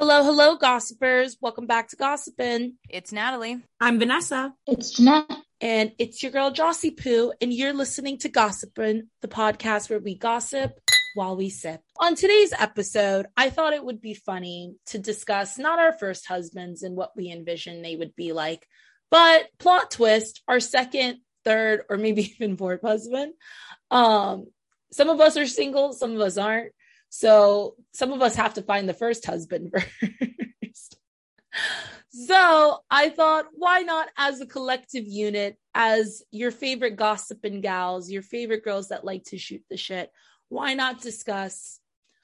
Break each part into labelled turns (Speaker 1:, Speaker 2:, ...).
Speaker 1: Hello, hello, gossipers. Welcome back to Gossipin'.
Speaker 2: It's Natalie.
Speaker 3: I'm Vanessa.
Speaker 4: It's Jeanette.
Speaker 1: And it's your girl, Jossie Poo, and you're listening to Gossipin', the podcast where we gossip while we sip. On today's episode, I thought it would be funny to discuss not our first husbands and what we envision they would be like, but plot twist, our second, third, or maybe even fourth husband. Um, some of us are single, some of us aren't. So some of us have to find the first husband first. so I thought, why not as a collective unit, as your favorite gossiping gals, your favorite girls that like to shoot the shit, why not discuss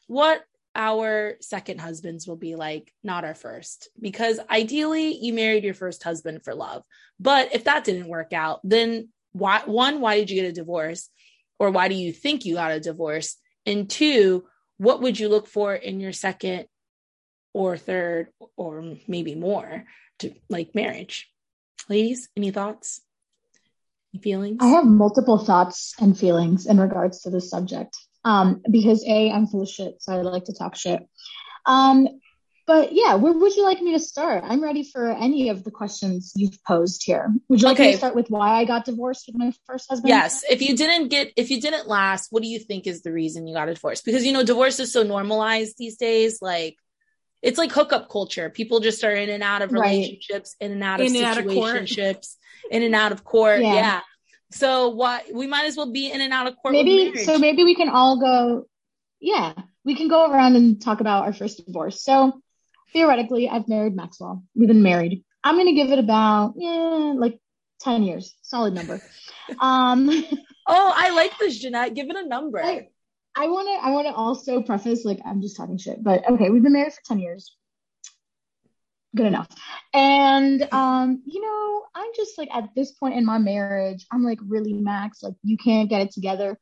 Speaker 1: what our second husbands will be like, not our first? Because ideally, you married your first husband for love. But if that didn't work out, then why, one, why did you get a divorce? Or why do you think you got a divorce? And two, what would you look for in your second or third or maybe more to like marriage? Ladies any thoughts? Any feelings?
Speaker 4: I have multiple thoughts and feelings in regards to this subject. Um because a i'm full of shit so i like to talk shit. Um but yeah, where would you like me to start? I'm ready for any of the questions you've posed here. Would you like okay. me to start with why I got divorced with my first husband?
Speaker 1: Yes. If you didn't get, if you didn't last, what do you think is the reason you got a divorce? Because you know, divorce is so normalized these days. Like, it's like hookup culture. People just are in and out of relationships, right. in and out of in situationships, in and out of court. Yeah. yeah. So what we might as well be in and out of court.
Speaker 4: Maybe so. Maybe we can all go. Yeah, we can go around and talk about our first divorce. So theoretically, I've married Maxwell. We've been married. I'm gonna give it about yeah, like ten years, solid number. um,
Speaker 1: oh, I like this, Jeanette. Give it a number.
Speaker 4: I, I want to. I want to also preface like I'm just talking shit, but okay, we've been married for ten years. Good enough. And um, you know, I'm just like at this point in my marriage, I'm like really max. Like you can't get it together.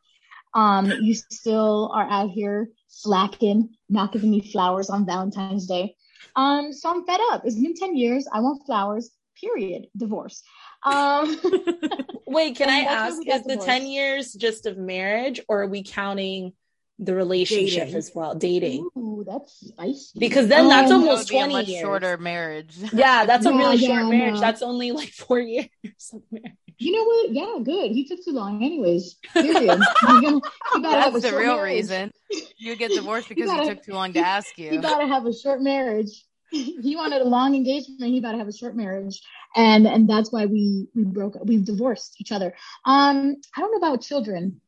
Speaker 4: Um, you still are out here slacking, not giving me flowers on Valentine's Day. Um, so I'm fed up. It's been 10 years. I want flowers, period. Divorce. Um,
Speaker 1: Wait, can I ask, is the 10 years just of marriage or are we counting the relationship dating. as well? Dating.
Speaker 4: Ooh, that's spicy.
Speaker 1: Because then that's um, almost that 20 years.
Speaker 2: shorter marriage.
Speaker 1: Yeah, that's a yeah, really short marriage. No. That's only like four years of marriage.
Speaker 4: You know what? Yeah, good. He took too long, anyways. Period.
Speaker 2: gonna, That's the real marriage. reason you get divorced because gotta, he took too long to ask you.
Speaker 4: He gotta have a short marriage. he wanted a long engagement. He gotta have a short marriage, and and that's why we we broke. Up. We divorced each other. Um, I don't know about children.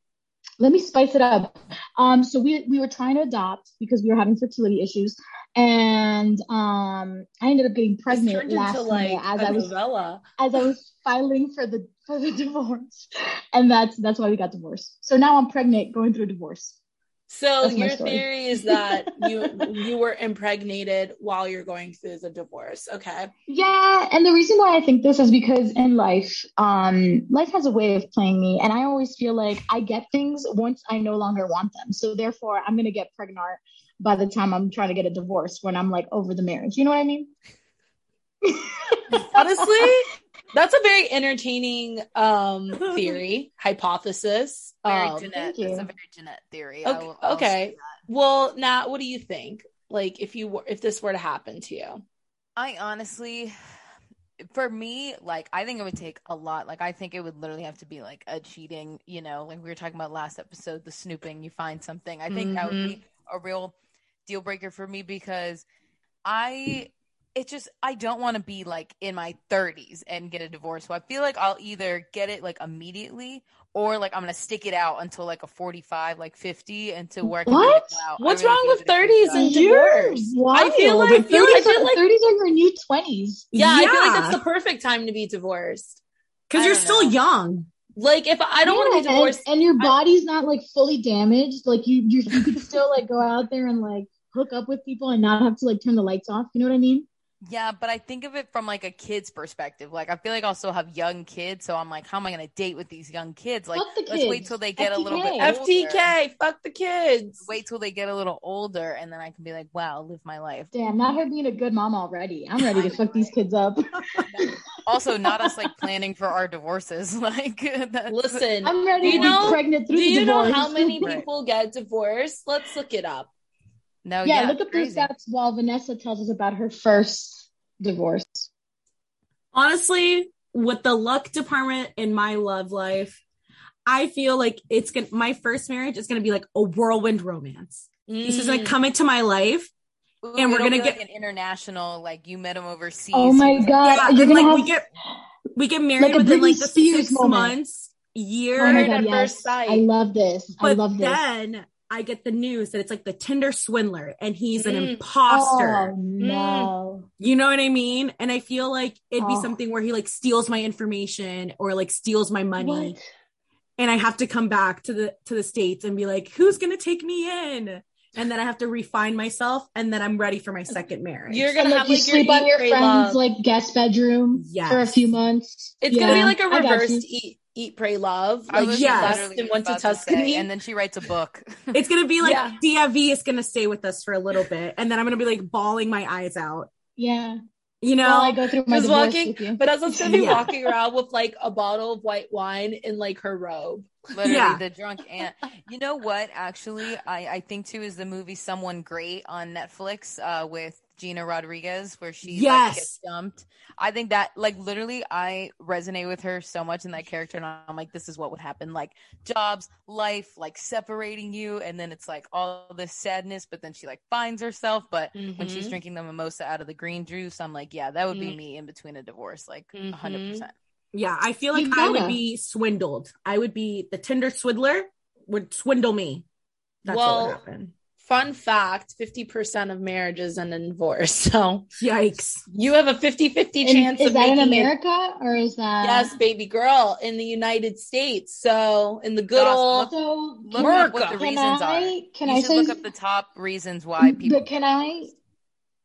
Speaker 4: Let me spice it up. Um, so we we were trying to adopt because we were having fertility issues, and um, I ended up getting pregnant last like as I was novella. as I was filing for the for the divorce, and that's that's why we got divorced. So now I'm pregnant, going through a divorce.
Speaker 1: So your theory is that you you were impregnated while you're going through the divorce. Okay.
Speaker 4: Yeah, and the reason why I think this is because in life, um, life has a way of playing me, and I always feel like I get things once I no longer want them. So therefore, I'm gonna get pregnant by the time I'm trying to get a divorce when I'm like over the marriage. You know what I mean?
Speaker 1: Honestly, that's a very entertaining um theory hypothesis.
Speaker 2: Very
Speaker 1: um,
Speaker 2: Jeanette. That's a very Jeanette theory.
Speaker 1: Okay. Will, okay. Well, Nat, what do you think? Like, if you were, if this were to happen to you,
Speaker 2: I honestly, for me, like, I think it would take a lot. Like, I think it would literally have to be like a cheating. You know, like we were talking about last episode, the snooping. You find something. I think mm-hmm. that would be mm-hmm. a real deal breaker for me because I it just I don't want to be like in my 30s and get a divorce. So I feel like I'll either get it like immediately or like I'm gonna stick it out until like a 45, like 50, until where I
Speaker 4: what?
Speaker 2: Like,
Speaker 1: wow, What's really wrong with 30s and divorce?
Speaker 4: I feel like, I feel like, I like 30s are your new 20s.
Speaker 1: Yeah, yeah, I feel like that's the perfect time to be divorced
Speaker 3: because you're still know. young.
Speaker 1: Like if I don't yeah, want to be divorced,
Speaker 4: and, and your body's I, not like fully damaged, like you you you can still like go out there and like hook up with people and not have to like turn the lights off. You know what I mean?
Speaker 2: Yeah, but I think of it from like a kid's perspective. Like I feel like I also have young kids, so I'm like, how am I going to date with these young kids? Like,
Speaker 4: kids.
Speaker 2: let's wait till they get
Speaker 4: FTK.
Speaker 2: a little bit
Speaker 1: older. FTK, fuck the kids.
Speaker 2: Wait till they get a little older, and then I can be like, wow, live my life.
Speaker 4: Damn, not her being a good mom already. I'm ready to fuck these kids up.
Speaker 2: also, not us like planning for our divorces. Like,
Speaker 1: listen,
Speaker 4: I'm ready to
Speaker 1: know,
Speaker 4: be pregnant through
Speaker 1: Do you
Speaker 4: divorce.
Speaker 1: know how many people get divorced? Let's look it up.
Speaker 2: No,
Speaker 4: yeah,
Speaker 2: yeah,
Speaker 4: look up those stats while Vanessa tells us about her first divorce.
Speaker 3: Honestly, with the luck department in my love life, I feel like it's gonna my first marriage is gonna be like a whirlwind romance. He's just gonna
Speaker 1: Mm.
Speaker 3: come into my life.
Speaker 2: Ooh,
Speaker 3: and we're gonna get-
Speaker 2: like an international, like you met him overseas.
Speaker 4: Oh my god,
Speaker 3: Yeah,
Speaker 4: you're gonna
Speaker 3: like
Speaker 4: have
Speaker 3: we get we get married
Speaker 4: like a
Speaker 3: within like the
Speaker 4: Spears
Speaker 3: six
Speaker 4: moment.
Speaker 3: months, year.
Speaker 4: Oh my god,
Speaker 1: at
Speaker 4: yes.
Speaker 1: first sight.
Speaker 4: I love this. I
Speaker 3: but
Speaker 4: love this.
Speaker 3: then I get the news that it's like the Tinder swindler and he's an
Speaker 1: Mm.
Speaker 3: imposter.
Speaker 4: Oh no.
Speaker 3: You know what I mean? And I feel like it'd be
Speaker 4: Oh.
Speaker 3: something where he like steals my information or like steals my money.
Speaker 4: What?
Speaker 3: and I have to come back to the to the states and be like, who's gonna take me in? And then I have to refine myself, and then I'm ready for my second marriage.
Speaker 1: You're gonna
Speaker 4: like
Speaker 1: have
Speaker 4: you
Speaker 1: like
Speaker 4: sleep
Speaker 1: your
Speaker 4: on your friend's
Speaker 1: love.
Speaker 4: like guest bedroom
Speaker 3: Yes.
Speaker 4: for a few months.
Speaker 1: It's gonna be like a reversed eat, eat, pray, love. Like she
Speaker 3: yes.
Speaker 1: left and went to
Speaker 2: about say,
Speaker 1: Tuscany.
Speaker 2: and then she writes a book.
Speaker 3: it's gonna be like
Speaker 1: Yeah.
Speaker 3: DFV is gonna stay with us for a little bit, and then I'm gonna be like bawling my eyes out.
Speaker 4: Yeah.
Speaker 3: You know,
Speaker 4: While I go through my
Speaker 1: Just
Speaker 4: divorce
Speaker 1: walking,
Speaker 4: with you.
Speaker 1: but Vanessa's gonna be
Speaker 3: Yeah.
Speaker 1: walking around with like a bottle of white wine in like her robe.
Speaker 2: Literally,
Speaker 3: Yeah.
Speaker 2: the drunk aunt. You know what? Actually, I, I think too is the movie Someone Great on Netflix uh, with Gina Rodriguez, where she like,
Speaker 3: Yes.
Speaker 2: gets dumped. I think that, like, literally, I resonate with her so much in that character, and I'm like, this is what would happen. Like, jobs, life, like separating you, and then it's like all this sadness, but then she like finds herself. But when she's
Speaker 1: Mhm.
Speaker 2: drinking the mimosa out of the green juice, I'm like, yeah, that would be
Speaker 1: Mm.
Speaker 2: me in between a divorce, like, a
Speaker 1: Mhm.
Speaker 2: 100 percent.
Speaker 3: yeah, I feel like I would be swindled. I would be the Tinder swindler would swindle me. That's
Speaker 1: Well,
Speaker 3: what would happen.
Speaker 1: Fun fact 50% of marriages end in divorce. So
Speaker 3: Yikes!
Speaker 1: you have a 50 50
Speaker 4: And
Speaker 1: chance
Speaker 4: is
Speaker 1: of
Speaker 4: that in
Speaker 1: making it.
Speaker 4: America or is that
Speaker 1: Yes, baby girl, in the United States. So in the good
Speaker 2: Gosh,
Speaker 1: old.
Speaker 4: So
Speaker 2: Look
Speaker 4: can,
Speaker 2: up what the
Speaker 1: America.
Speaker 4: can
Speaker 2: reasons
Speaker 4: I
Speaker 2: are.
Speaker 4: can
Speaker 2: you
Speaker 4: I
Speaker 2: should
Speaker 4: say
Speaker 2: look up the top reasons why people.
Speaker 4: but can I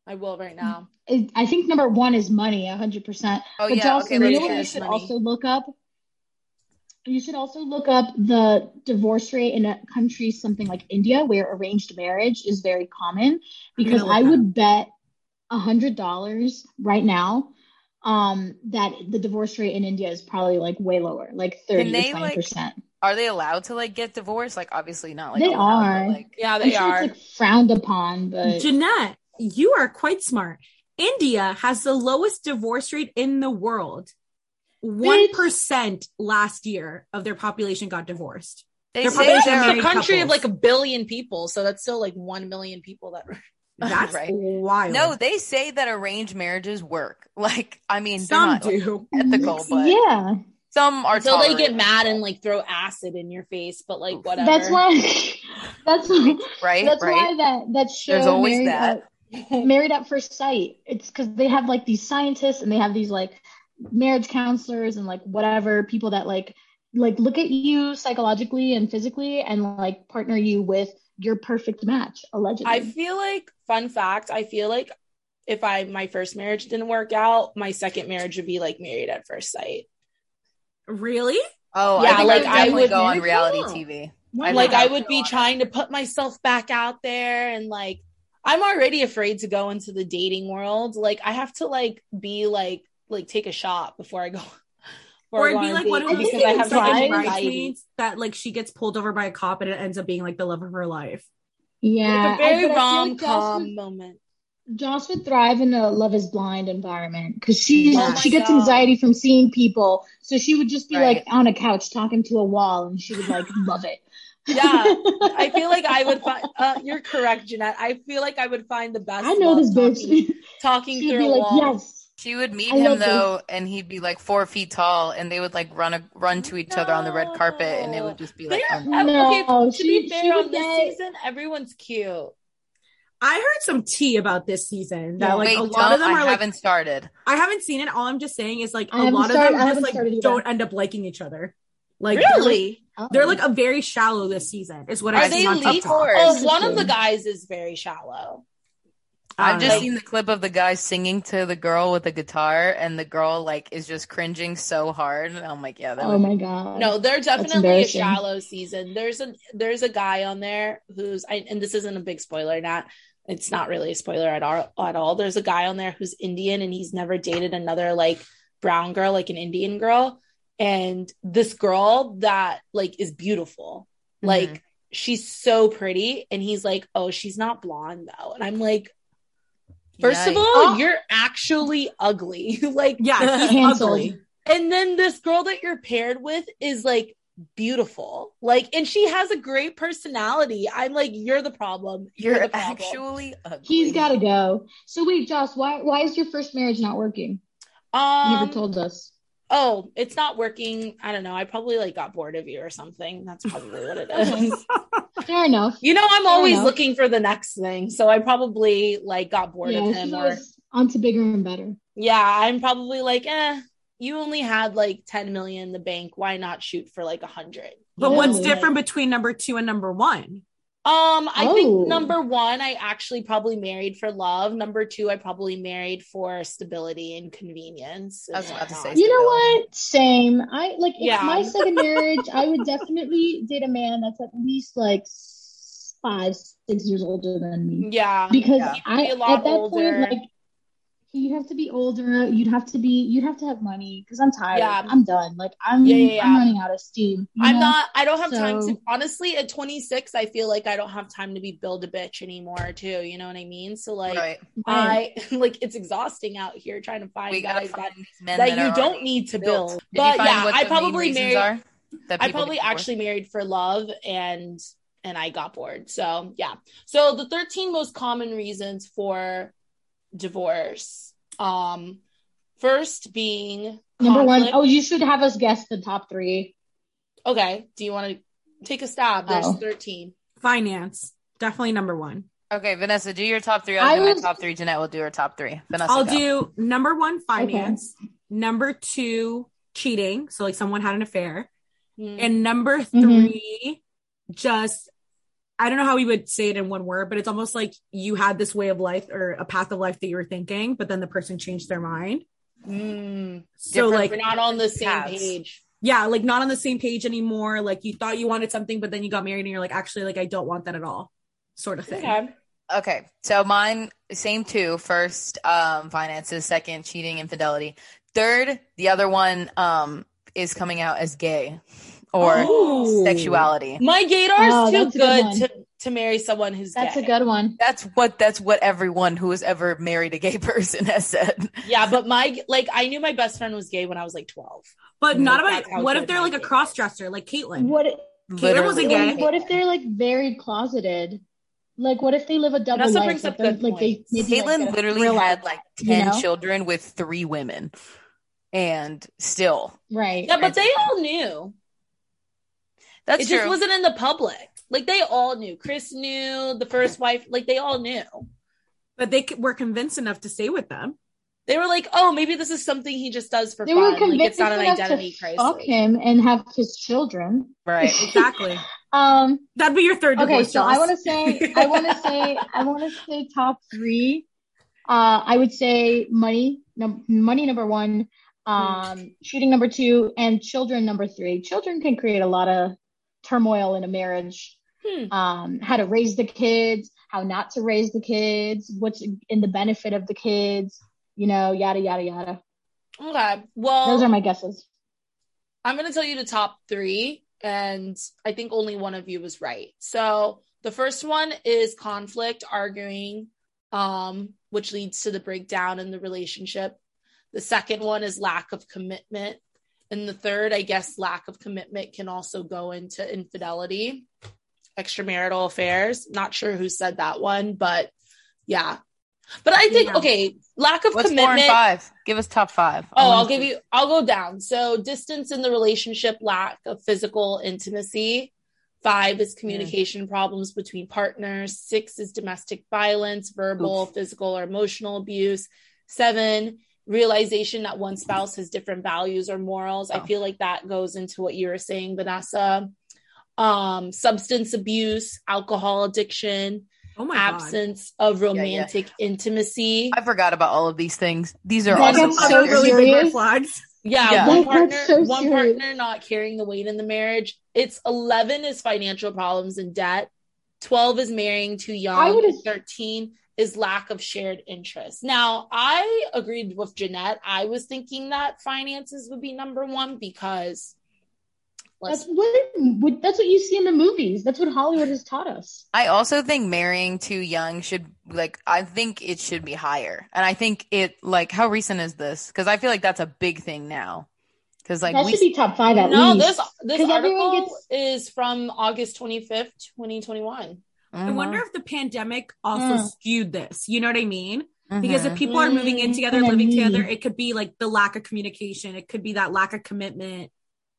Speaker 1: I will right now.
Speaker 4: I think number one is money, hundred percent.
Speaker 2: Oh
Speaker 4: But
Speaker 2: yeah,
Speaker 4: Jocelyn,
Speaker 2: okay.
Speaker 4: you
Speaker 2: Let's
Speaker 4: know what you should
Speaker 1: Money.
Speaker 4: also look up? You should also look up the divorce rate in a country something like India, where arranged marriage is very common. Because I would bet a hundred dollars right now um, that the divorce rate in India is probably like way lower, like thirty to
Speaker 2: they,
Speaker 4: twenty
Speaker 2: like,
Speaker 4: percent.
Speaker 2: Are they allowed to like get divorced? Like obviously not. Like
Speaker 4: They
Speaker 2: allowed,
Speaker 4: are.
Speaker 2: But, like
Speaker 1: Yeah,
Speaker 4: I'm
Speaker 1: they
Speaker 4: sure
Speaker 1: are.
Speaker 4: it's like frowned upon, but
Speaker 3: Jeanette, you are quite smart. India has the lowest divorce rate in the world. One percent last year of their population got divorced.
Speaker 2: they
Speaker 3: They're
Speaker 2: say
Speaker 3: probably
Speaker 2: they're
Speaker 1: a
Speaker 3: married
Speaker 1: country of like a billion people. So that's still like 1 million people that.
Speaker 3: That's
Speaker 2: Right.
Speaker 3: wild.
Speaker 2: no. They say that arranged marriages work. Like I mean,
Speaker 3: some
Speaker 2: not like,
Speaker 3: do.
Speaker 2: ethical, but
Speaker 4: yeah,
Speaker 2: some are.
Speaker 1: Until they get mad and like throw acid in your face, but like whatever.
Speaker 4: that's why. That's why.
Speaker 2: right,
Speaker 4: That's
Speaker 2: right.
Speaker 4: why that that show
Speaker 2: There's always
Speaker 4: married
Speaker 2: that.
Speaker 4: At, married at first sight. It's because they have like these scientists and they have these like marriage counselors and like whatever people that like like look at you psychologically and physically and like partner you with your perfect match allegedly.
Speaker 1: I feel like fun fact. I feel like if I my first marriage didn't work out, my second marriage would be like married at first sight.
Speaker 3: Really?
Speaker 2: Oh,
Speaker 1: Yeah,
Speaker 2: I think
Speaker 1: like,
Speaker 2: I would
Speaker 1: I would-
Speaker 2: go on reality
Speaker 3: cool.
Speaker 2: TV.
Speaker 4: Why
Speaker 2: I
Speaker 1: like I
Speaker 2: I
Speaker 1: would
Speaker 2: would
Speaker 1: be
Speaker 2: on
Speaker 1: trying to put myself back out there and like I'm already afraid to go into the dating world. Like I have to like be like like take a shot before I go. before
Speaker 3: Or it'd be like
Speaker 1: a
Speaker 3: one
Speaker 1: date
Speaker 3: of those
Speaker 1: I
Speaker 3: things
Speaker 1: have
Speaker 3: like
Speaker 1: such
Speaker 3: in
Speaker 1: anxiety.
Speaker 3: That like she gets pulled over by a cop and it ends up being like the love of her life.
Speaker 4: yeah,
Speaker 1: Like a very
Speaker 4: I- but I feel
Speaker 1: rom
Speaker 4: like Joss
Speaker 1: com
Speaker 4: would-
Speaker 1: moment.
Speaker 4: Joss would thrive in a Love Is Blind environment because she
Speaker 3: Oh
Speaker 4: she gets
Speaker 1: God.
Speaker 4: anxiety from seeing people, so she would just be
Speaker 2: Right.
Speaker 4: like on a couch talking to a wall, and she would like love it.
Speaker 1: Yeah, I feel like I would find. Uh, you're correct, Jeanette. I feel like I would find the best.
Speaker 4: I know this
Speaker 1: talking,
Speaker 4: bitch.
Speaker 1: talking
Speaker 4: She'd
Speaker 1: through
Speaker 4: be
Speaker 1: a
Speaker 4: like,
Speaker 1: wall.
Speaker 4: yes.
Speaker 2: She would meet
Speaker 4: I
Speaker 2: him
Speaker 4: love this.
Speaker 2: though, and he'd be like four feet tall, and they would like run a, run to each other on the red carpet, and it would just be like,
Speaker 1: They're-
Speaker 2: um,
Speaker 4: No,
Speaker 1: okay, to
Speaker 4: she-
Speaker 1: be fair,
Speaker 4: would
Speaker 1: on this
Speaker 4: get-
Speaker 1: season, everyone's cute.
Speaker 3: I heard some tea about this season that
Speaker 4: Yeah.
Speaker 3: like
Speaker 2: wait,
Speaker 3: a lot of them
Speaker 2: I
Speaker 3: are like
Speaker 2: haven't started.
Speaker 3: I haven't seen it. All I'm just saying is like
Speaker 4: I
Speaker 3: a
Speaker 4: haven't
Speaker 3: lot of them just like don't end up liking each other. Like they're, like-
Speaker 1: Really?
Speaker 3: they're like a very shallow this season. Is what
Speaker 1: Are
Speaker 3: I've
Speaker 1: they
Speaker 3: seen on
Speaker 1: leaked?
Speaker 3: TikTok.
Speaker 1: Oh, one of the guys is very shallow.
Speaker 3: I
Speaker 2: I've just
Speaker 3: know.
Speaker 2: seen the clip of the guy singing to the girl with the guitar, and the girl like is just cringing so hard. And I'm like, yeah, that
Speaker 4: Oh
Speaker 2: would
Speaker 4: my god.
Speaker 1: No, they're definitely a shallow season. There's a there's a guy on there who's I, and this isn't a big spoiler, not it's not really a spoiler at all at all. There's a guy on there who's Indian and he's never dated another like brown girl, like an Indian girl. And this girl that like is beautiful.
Speaker 2: Mhm.
Speaker 1: Like she's so pretty. And he's like, oh, she's not blonde though. And I'm like, first of all,
Speaker 4: Oh.
Speaker 1: you're actually ugly. like,
Speaker 3: Yeah, he's ugly.
Speaker 1: and then this girl that you're paired with is like beautiful. Like, and she has a great personality. I'm like, you're the problem. You're,
Speaker 2: You're
Speaker 1: the problem.
Speaker 2: actually ugly.
Speaker 4: He's got to go. So wait, Joss, why why is your first marriage not working? You
Speaker 1: um,
Speaker 4: never told us.
Speaker 1: Oh, it's not working. I don't know. I probably like got bored of you or something. That's probably what it is.
Speaker 4: Fair enough.
Speaker 1: you know, I'm
Speaker 4: Fair
Speaker 1: always
Speaker 4: enough.
Speaker 1: looking for the next thing. So I probably like got bored
Speaker 4: yeah,
Speaker 1: of
Speaker 4: she's
Speaker 1: him or
Speaker 4: always on to bigger and better.
Speaker 1: yeah, I'm probably like, eh, you only had like 10 million in the bank. Why not shoot for like a hundred?
Speaker 3: But
Speaker 1: You
Speaker 3: what's different
Speaker 1: like-
Speaker 3: between number two and number one?
Speaker 1: Um, I
Speaker 4: Oh.
Speaker 1: think number one, I actually probably married for love. Number two, I probably married for stability and convenience.
Speaker 2: I was about to
Speaker 1: whatnot.
Speaker 2: say
Speaker 4: You know what? Same. I like if
Speaker 1: Yeah.
Speaker 4: my second marriage, I would definitely date a man that's at least like five, six years older than me.
Speaker 1: Yeah.
Speaker 4: Because
Speaker 2: Yeah.
Speaker 4: I
Speaker 1: Be a
Speaker 4: at that
Speaker 1: older.
Speaker 4: point, like you have to be older. You'd have to be. You'd have to have money. Because I'm tired.
Speaker 1: Yeah.
Speaker 4: I'm done. Like I'm.
Speaker 1: Yeah, yeah,
Speaker 4: I'm
Speaker 1: yeah.
Speaker 4: running out of steam.
Speaker 1: I'm
Speaker 4: know?
Speaker 1: not, I don't have time to, honestly, at 26, I feel like I don't have time to be build a bitch anymore, too. You know what I mean? So, like,
Speaker 2: right.
Speaker 1: I, like, it's exhausting out here trying to find
Speaker 2: We
Speaker 1: guys that,
Speaker 2: find these men
Speaker 1: that
Speaker 2: that,
Speaker 1: you don't need to
Speaker 2: built.
Speaker 1: build.
Speaker 2: Did
Speaker 1: But yeah, I probably married,
Speaker 2: are that
Speaker 1: I probably
Speaker 2: get divorced?
Speaker 1: actually married for love and and I got bored. So yeah. So the 13 most common reasons for divorce. Um first being
Speaker 4: Number one,
Speaker 1: conflict.
Speaker 4: oh, you should have us guess the top three.
Speaker 1: Okay. Do you want to take a stab? There's
Speaker 4: Oh.
Speaker 1: 13.
Speaker 3: Finance, definitely number one.
Speaker 2: Okay, Vanessa, do your top three. I'll
Speaker 4: I
Speaker 2: do
Speaker 4: was-
Speaker 2: my top three. Jeanette will do her top three. Vanessa,
Speaker 3: I'll
Speaker 2: go.
Speaker 3: do number one, finance. Number two, cheating. So like someone had an affair.
Speaker 1: Hmm.
Speaker 3: And number
Speaker 4: Mm-hmm.
Speaker 3: 3 just I don't know how we would say it in one word, but it's almost like you had this way of life or a path of life that you were thinking, but then the person changed their mind.
Speaker 1: Mm.
Speaker 3: So like
Speaker 1: We're not on the same
Speaker 2: paths.
Speaker 1: page.
Speaker 3: yeah, like not on the same page anymore. Like you thought you wanted something, but then you got married and you're like, actually, like I don't want that at all, sort of thing.
Speaker 1: Okay.
Speaker 2: Okay, so mine same two. First, um, finances. Second, cheating, infidelity. Third, the other one um is coming out as gay or
Speaker 3: Oh.
Speaker 2: sexuality.
Speaker 1: My gaydar
Speaker 4: Oh,
Speaker 1: is too
Speaker 4: good
Speaker 1: good to, to marry someone who's
Speaker 4: That's
Speaker 1: gay.
Speaker 4: a good one.
Speaker 2: That's what that's what everyone who has ever married a gay person has said.
Speaker 1: Yeah, but my like I knew my best friend was gay when I was like 12.
Speaker 3: But
Speaker 1: Mm,
Speaker 3: not
Speaker 1: that's
Speaker 3: about
Speaker 1: how
Speaker 3: what if they're
Speaker 1: my
Speaker 3: like a
Speaker 1: gay
Speaker 3: cross dresser, like Caitlyn?
Speaker 4: What?
Speaker 3: Caitlyn wasn't gay.
Speaker 4: What if they're like very closeted? Like, what if they live a double life?
Speaker 1: brings
Speaker 4: Like,
Speaker 1: up
Speaker 4: they're-
Speaker 1: good
Speaker 4: like they
Speaker 1: points.
Speaker 4: maybe like,
Speaker 2: Caitlyn
Speaker 4: get
Speaker 2: literally had
Speaker 4: life,
Speaker 2: like
Speaker 4: you
Speaker 2: 10
Speaker 4: know?
Speaker 2: children with three women. And still.
Speaker 4: right.
Speaker 1: Yeah, but they all knew.
Speaker 2: That's
Speaker 1: it
Speaker 2: true.
Speaker 1: just wasn't in the public. Like they all knew. Chris knew, the first wife, like they all knew.
Speaker 3: But they were convinced enough to stay with them.
Speaker 1: They were like, "Oh, maybe this is something he just does for
Speaker 4: They were
Speaker 1: fun. Like it's not an identity
Speaker 4: to
Speaker 1: crisis."
Speaker 4: fuck him and have his children.
Speaker 2: right.
Speaker 3: Exactly.
Speaker 4: Um.
Speaker 3: That'd be your third
Speaker 4: Okay,
Speaker 3: divorce.
Speaker 4: so I want to say, I want to say, I want to say top three. Uh, I would say money, num- money number one, um, shooting number two, and children number three. Children can create a lot of turmoil in a marriage.
Speaker 1: Hmm.
Speaker 4: Um, how to raise the kids, how not to raise the kids, what's in the benefit of the kids, you know, yada yada yada.
Speaker 1: Okay. Well,
Speaker 4: Those are my guesses.
Speaker 1: I'm going to tell you the top three, and I think only one of you was right. So the first one is conflict, arguing, um, which leads to the breakdown in the relationship. The second one is lack of commitment. And the third, I guess, lack of commitment can also go into infidelity, extramarital affairs. Not sure who said that one, but yeah. But I think,
Speaker 3: Yeah.
Speaker 1: okay, lack of
Speaker 2: What's
Speaker 1: commitment.
Speaker 2: four and five? Give us top five.
Speaker 1: Oh, I'll give you, I'll go down. So, distance in the relationship, lack of physical intimacy. Five is hmm. communication problems between partners. Six is domestic violence, verbal, physical, or emotional abuse. Seven, realization that one spouse has different values or morals. I
Speaker 2: Oh.
Speaker 1: feel like that goes into what you were saying, Vanessa. Um, substance abuse, alcohol addiction,
Speaker 3: oh my god.
Speaker 1: absence of
Speaker 2: yeah.
Speaker 1: romantic intimacy.
Speaker 2: I forgot about all of these things. These are
Speaker 4: That
Speaker 2: awesome.
Speaker 4: so
Speaker 2: factors.
Speaker 3: really big red flags.
Speaker 1: Yeah,
Speaker 2: Yeah.
Speaker 1: one partner,
Speaker 4: so
Speaker 1: one partner not carrying the weight in the marriage. It's eleven is financial problems and debt. Twelve is marrying too young.
Speaker 4: I
Speaker 1: young.
Speaker 4: would've-
Speaker 1: Thirteen is lack of shared interest. Now, I agreed with Jeanette. I was thinking that finances would be number one because,
Speaker 4: That's what, what that's what you see in the movies. That's what Hollywood has taught us.
Speaker 2: I also think marrying too young should like I think it should be higher. And I think it like how recent is this? Because I feel like that's a big thing now. Because like
Speaker 4: that
Speaker 2: we
Speaker 4: should be top five at
Speaker 1: no,
Speaker 4: least.
Speaker 1: this this
Speaker 4: 'Cause everyone
Speaker 1: article
Speaker 4: gets-
Speaker 1: is from August twenty fifth, twenty twenty one.
Speaker 3: I wonder if the pandemic also
Speaker 4: Mm.
Speaker 3: skewed this. You know what I mean?
Speaker 2: Mm-hmm.
Speaker 3: Because if people are moving in together,
Speaker 4: kinda
Speaker 3: living together, it could be like the lack of communication. It could be that lack of commitment.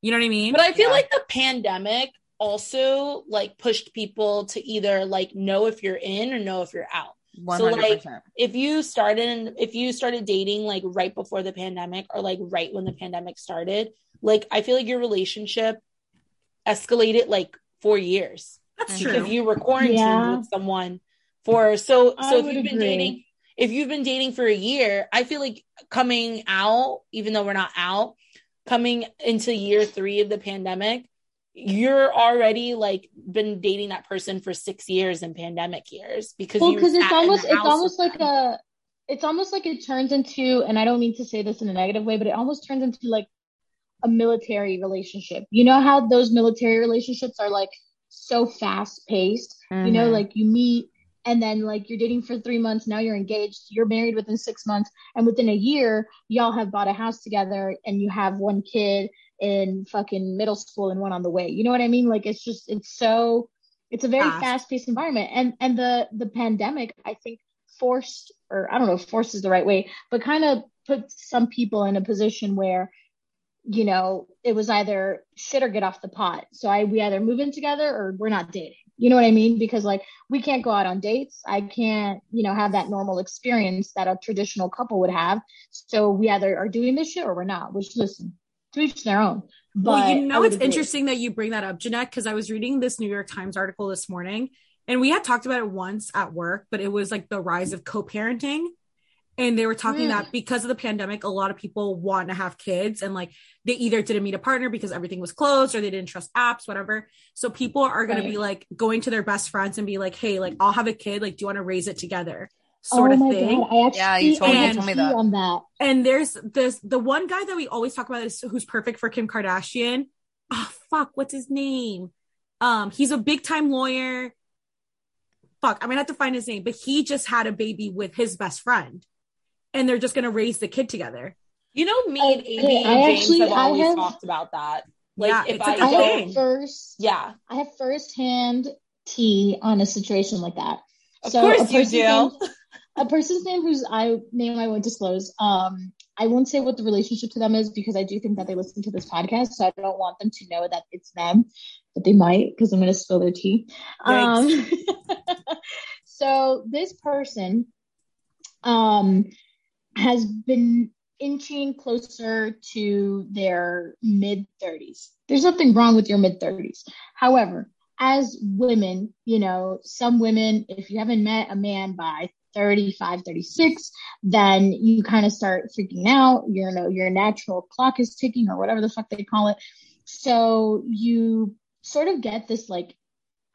Speaker 3: You know what I mean?
Speaker 1: But I feel
Speaker 2: Yeah.
Speaker 1: like the pandemic also like pushed people to either like know if you're in or know if you're out.
Speaker 2: one
Speaker 1: so, like. If you started if you started dating like right before the pandemic or like right when the pandemic started, like I feel like your relationship escalated like 4 years
Speaker 3: That's true.
Speaker 1: because you were quarantined
Speaker 4: Yeah.
Speaker 1: with someone for so
Speaker 4: I
Speaker 1: so if you've been
Speaker 4: agree.
Speaker 1: dating if you've been dating for a year, I feel like coming out, even though we're not out, coming into year three of the pandemic, you're already like been dating that person for six years in pandemic years because
Speaker 4: well because it's almost it's almost like
Speaker 1: them.
Speaker 4: a it's almost like it turns into and i don't mean to say this in a negative way but it almost turns into like a military relationship you know how those military relationships are like so fast paced you know
Speaker 2: Mhm.
Speaker 4: like you meet and then like you're dating for three months now you're engaged you're married within six months and within a year y'all have bought a house together and you have one kid in fucking middle school and one on the way you know what i mean like it's just it's so it's a very
Speaker 3: Fast.
Speaker 4: fast paced environment and and the the pandemic i think forced or i don't know if forced is the right way but kind of put some people in a position where you know it was either shit or get off the pot. So i we either move in together or we're not dating. You know what i mean? Because like we can't go out on dates. I can't you know have that normal experience that a traditional couple would have. So we either are doing this shit or we're not which listen to each their own. But
Speaker 3: well, you know, it's
Speaker 4: agree.
Speaker 3: interesting that you bring that up, Jeanette, because I was reading this New York Times article this morning and we had talked about it once at work, but it was like the rise of co parenting. And they were talking
Speaker 4: Mm.
Speaker 3: that because of the pandemic, a lot of people want to have kids and like they either didn't meet a partner because everything was closed or they didn't trust apps, whatever. So people are going
Speaker 4: Right.
Speaker 3: to be like going to their best friends and be like, hey, like I'll have a kid. Like, do you want to raise it together? Sort
Speaker 4: oh
Speaker 3: of
Speaker 4: my
Speaker 3: thing.
Speaker 4: god i actually
Speaker 2: Yeah, you
Speaker 3: told
Speaker 4: I
Speaker 3: me- you
Speaker 2: told me that.
Speaker 4: on that
Speaker 3: And there's this the one guy that we always talk about is who's perfect for Kim Kardashian. Oh fuck, what's his name? Um, he's a big time lawyer. Fuck, I'm gonna have to find his name, but he just had a baby with his best friend, and they're just gonna raise the kid together.
Speaker 1: You know, me and
Speaker 4: Okay,
Speaker 1: AB and
Speaker 4: I
Speaker 1: James
Speaker 4: actually-
Speaker 1: have always
Speaker 4: have-
Speaker 1: talked about that. Like
Speaker 3: Yeah,
Speaker 1: if
Speaker 3: it's
Speaker 1: I
Speaker 3: like a
Speaker 4: I
Speaker 3: thing.
Speaker 4: have first
Speaker 1: yeah,
Speaker 4: I have firsthand tea on a situation like that.
Speaker 1: Of
Speaker 4: so
Speaker 1: course
Speaker 4: a
Speaker 1: you
Speaker 4: person's
Speaker 1: do.
Speaker 4: Name, a person's name whose I name I won't disclose. Um, I won't say what the relationship to them is because I do think that they listen to this podcast, so I don't want them to know that it's them, but they might because I'm going to spill their tea. Um, so this person, um, has been inching closer to their mid 30s. There's nothing wrong with your mid 30s. However, as women, you know, some women, if you haven't met a man by 35, 36, then you kind of start freaking out. You know, your natural clock is ticking or whatever the fuck they call it. So you sort of get this like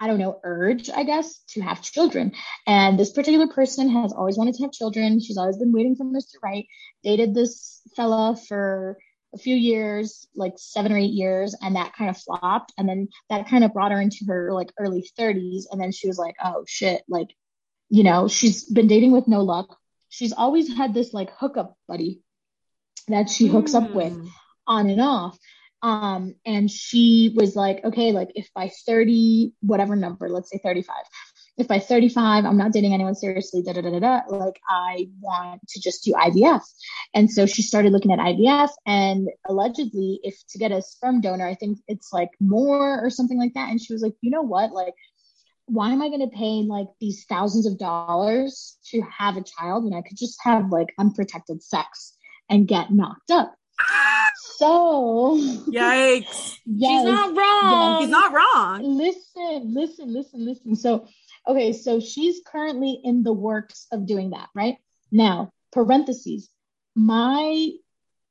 Speaker 4: I don't know, urge, I guess, to have children. And this particular person has always wanted to have children. She's always been waiting for Mr. Right. Dated this fella for a few years, like seven or eight years, and that kind of flopped. And then that kind of brought her into her like early 30s. And then she was like, oh shit, like, you know, she's been dating with no luck. She's always had this like hookup buddy that she hooks up with
Speaker 3: Mm.
Speaker 4: on and off. Um, and she was like, okay, like if by 30, whatever number, let's say 35, if by 35, I'm not dating anyone seriously, da da da da da, like I want to just do IVF. And so she started looking at IVF and allegedly, if to get a sperm donor, I think it's like more or something like that. And she was like, you know what? Like, why am I going to pay like these thousands of dollars to have a child when I could just have like unprotected sex and get knocked up? So,
Speaker 3: Yikes!
Speaker 1: She's not wrong.
Speaker 3: He's not wrong.
Speaker 4: listen, listen, listen, listen. So, okay, so she's currently in the works of doing that, right? Now, parentheses, my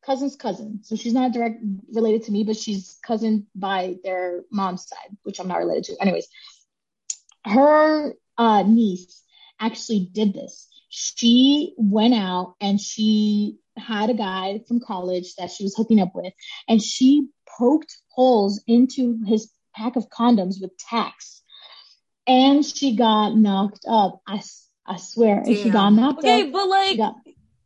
Speaker 4: cousin's cousin, so she's not direct related to me, but she's cousin by their mom's side, which I'm not related to. Anyways, her uh, niece actually did this. she went out and she had a guy from college that she was hooking up with, and she poked holes into his pack of condoms with tacks, and she got knocked up. I, I swear, and she got knocked
Speaker 1: Okay,
Speaker 4: up.
Speaker 1: but like,
Speaker 4: got-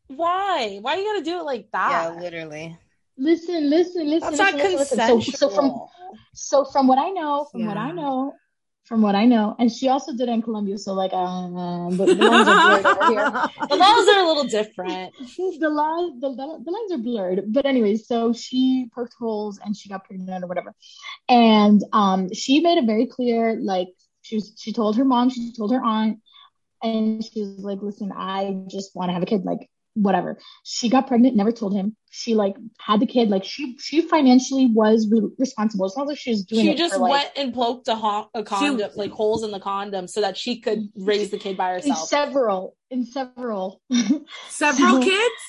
Speaker 1: why? Why you gotta do it like that?
Speaker 2: Yeah, literally.
Speaker 4: Listen, listen, listen.
Speaker 1: That's not
Speaker 4: listen, listen,
Speaker 1: consensual.
Speaker 4: listen. So, so from so from what I know, from what I know, from what I know, and she also did it in Colombia. So like, um, the, the lines are blurred here.
Speaker 1: the laws are a little different.
Speaker 4: the lines the, the, the lines are blurred but anyways so she poked holes and she got pregnant or whatever and um she made it very clear like she was she told her mom she told her aunt and she was like listen i just want to have a kid like whatever she got pregnant never told him she like had the kid like she she financially was re- responsible it's not like she was doing
Speaker 1: She
Speaker 4: it
Speaker 1: just
Speaker 4: for, like,
Speaker 1: went and poked a, ho- a condom, like holes in the condom, so that she could raise the kid by
Speaker 4: in
Speaker 1: herself.
Speaker 4: several in several
Speaker 3: Several
Speaker 4: So-
Speaker 3: kids?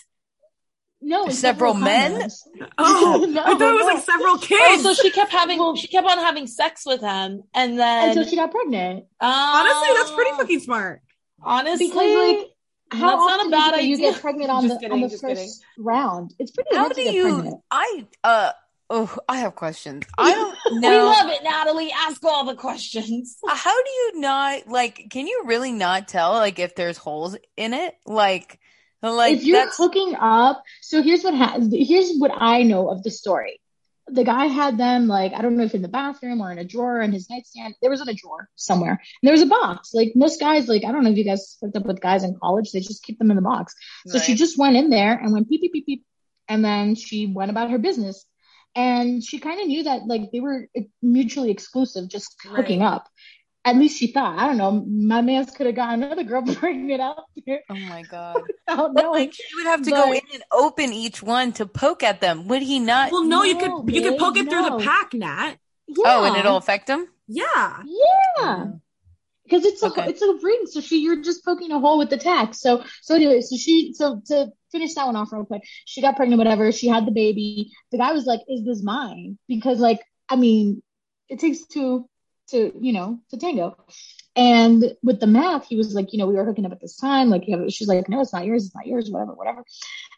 Speaker 4: no in
Speaker 2: Several men?
Speaker 4: condoms.
Speaker 3: Oh,
Speaker 4: No,
Speaker 3: I thought it was
Speaker 4: no.
Speaker 3: like several
Speaker 1: Oh,
Speaker 3: kids.
Speaker 1: so she kept having,
Speaker 4: Well-
Speaker 1: she kept on having sex with him, and then
Speaker 4: until she got pregnant oh.
Speaker 3: Honestly, that's pretty
Speaker 1: Oh.
Speaker 3: fucking smart.
Speaker 1: honestly.
Speaker 4: because like how
Speaker 1: That's not a
Speaker 4: often
Speaker 1: bad
Speaker 4: do you
Speaker 1: idea.
Speaker 4: get pregnant on
Speaker 1: Just
Speaker 4: the
Speaker 1: kidding,
Speaker 4: on the first
Speaker 1: kidding.
Speaker 4: round? It's pretty
Speaker 2: How
Speaker 4: hard
Speaker 2: do
Speaker 4: to get
Speaker 2: you?
Speaker 4: pregnant.
Speaker 2: I uh oh, I have questions. I don't
Speaker 1: we love it, Natalie. Ask all the questions.
Speaker 2: How do you not like? Can you really not tell like if there's holes in it? Like, like
Speaker 4: if you're
Speaker 2: that's
Speaker 4: hooking up, so here's what ha- here's what I know of the story. The guy had them like I don't know if in the bathroom or in a drawer in his nightstand. There was in a drawer somewhere. And there was a box. Like most guys, like I don't know if you guys hooked up with guys in college, they just keep them in the box. So she just went in there and went beep beep beep beep, and then she went about her business. And she kind of knew that like they were mutually exclusive, just hooking up. At least she thought. I don't know. My man could have got another girl pregnant out there
Speaker 2: oh my god.
Speaker 4: without
Speaker 2: But
Speaker 4: knowing.
Speaker 2: like he would have to go in and open each one to poke at them. Would he not?
Speaker 3: Well, no, you
Speaker 4: No,
Speaker 3: could you could poke it through the pack, Nat.
Speaker 2: Oh, and it'll affect him.
Speaker 3: Yeah.
Speaker 4: Yeah. Mm. Because it's a
Speaker 2: Okay.
Speaker 4: it's a ring, so she you're just poking a hole with the tack. So so anyway, so she so to finish that one off real quick, she got pregnant, whatever. She had the baby. The guy was like, "Is this mine?" Because like I mean, it takes two to you know to tango. And with the math, he was like, you know, we were hooking up at this time. Like, you know, she's like, no, it's not yours. It's not yours. Whatever, whatever.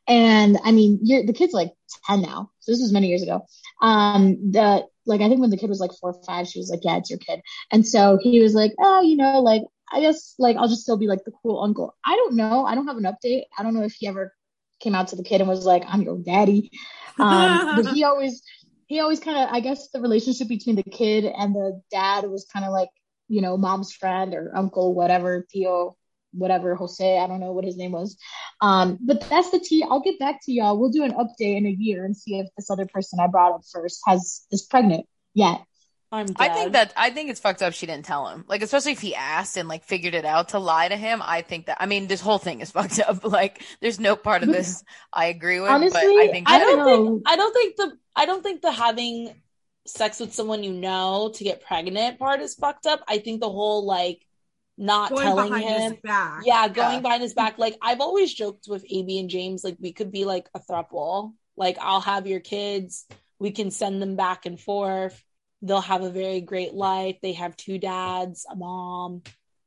Speaker 4: And I mean, you're the kid's like ten now, so this was many years ago. Um, the like I think when the kid was like four or five, she was like, yeah, it's your kid. And so he was like, oh, you know, like I guess like I'll just still be like the cool uncle. I don't know. I don't have an update. I don't know if he ever came out to the kid and was like, I'm your daddy. Um, but he always he always kind of I guess the relationship between the kid and the dad was kind of like you know mom's friend or uncle whatever Theo whatever Jose I don't know what his name was. Um, but that's the tea. I'll get back to y'all. We'll do an update in a year and see if this other person I brought up first has is pregnant yet.
Speaker 1: I'm dead.
Speaker 2: I think that I think it's fucked up. She didn't tell him. Like, especially if he asked and like figured it out to lie to him. I think that. I mean, this whole thing is fucked up. Like, there's no part of this I agree with. but
Speaker 4: Honestly,
Speaker 2: I think
Speaker 1: I
Speaker 4: I
Speaker 1: don't
Speaker 4: don't
Speaker 1: think.
Speaker 4: Um,
Speaker 1: I don't think the I don't think the having sex with someone you know to get pregnant part is fucked up. I think the whole like not
Speaker 3: Going
Speaker 1: telling him
Speaker 3: back.
Speaker 1: yeah, going
Speaker 2: Yeah.
Speaker 1: behind his back. Like I've always joked with AB and James, like we could be like a throuple. Like I'll have your kids, we can send them back and forth. They'll have a very great life. They have two dads, a mom.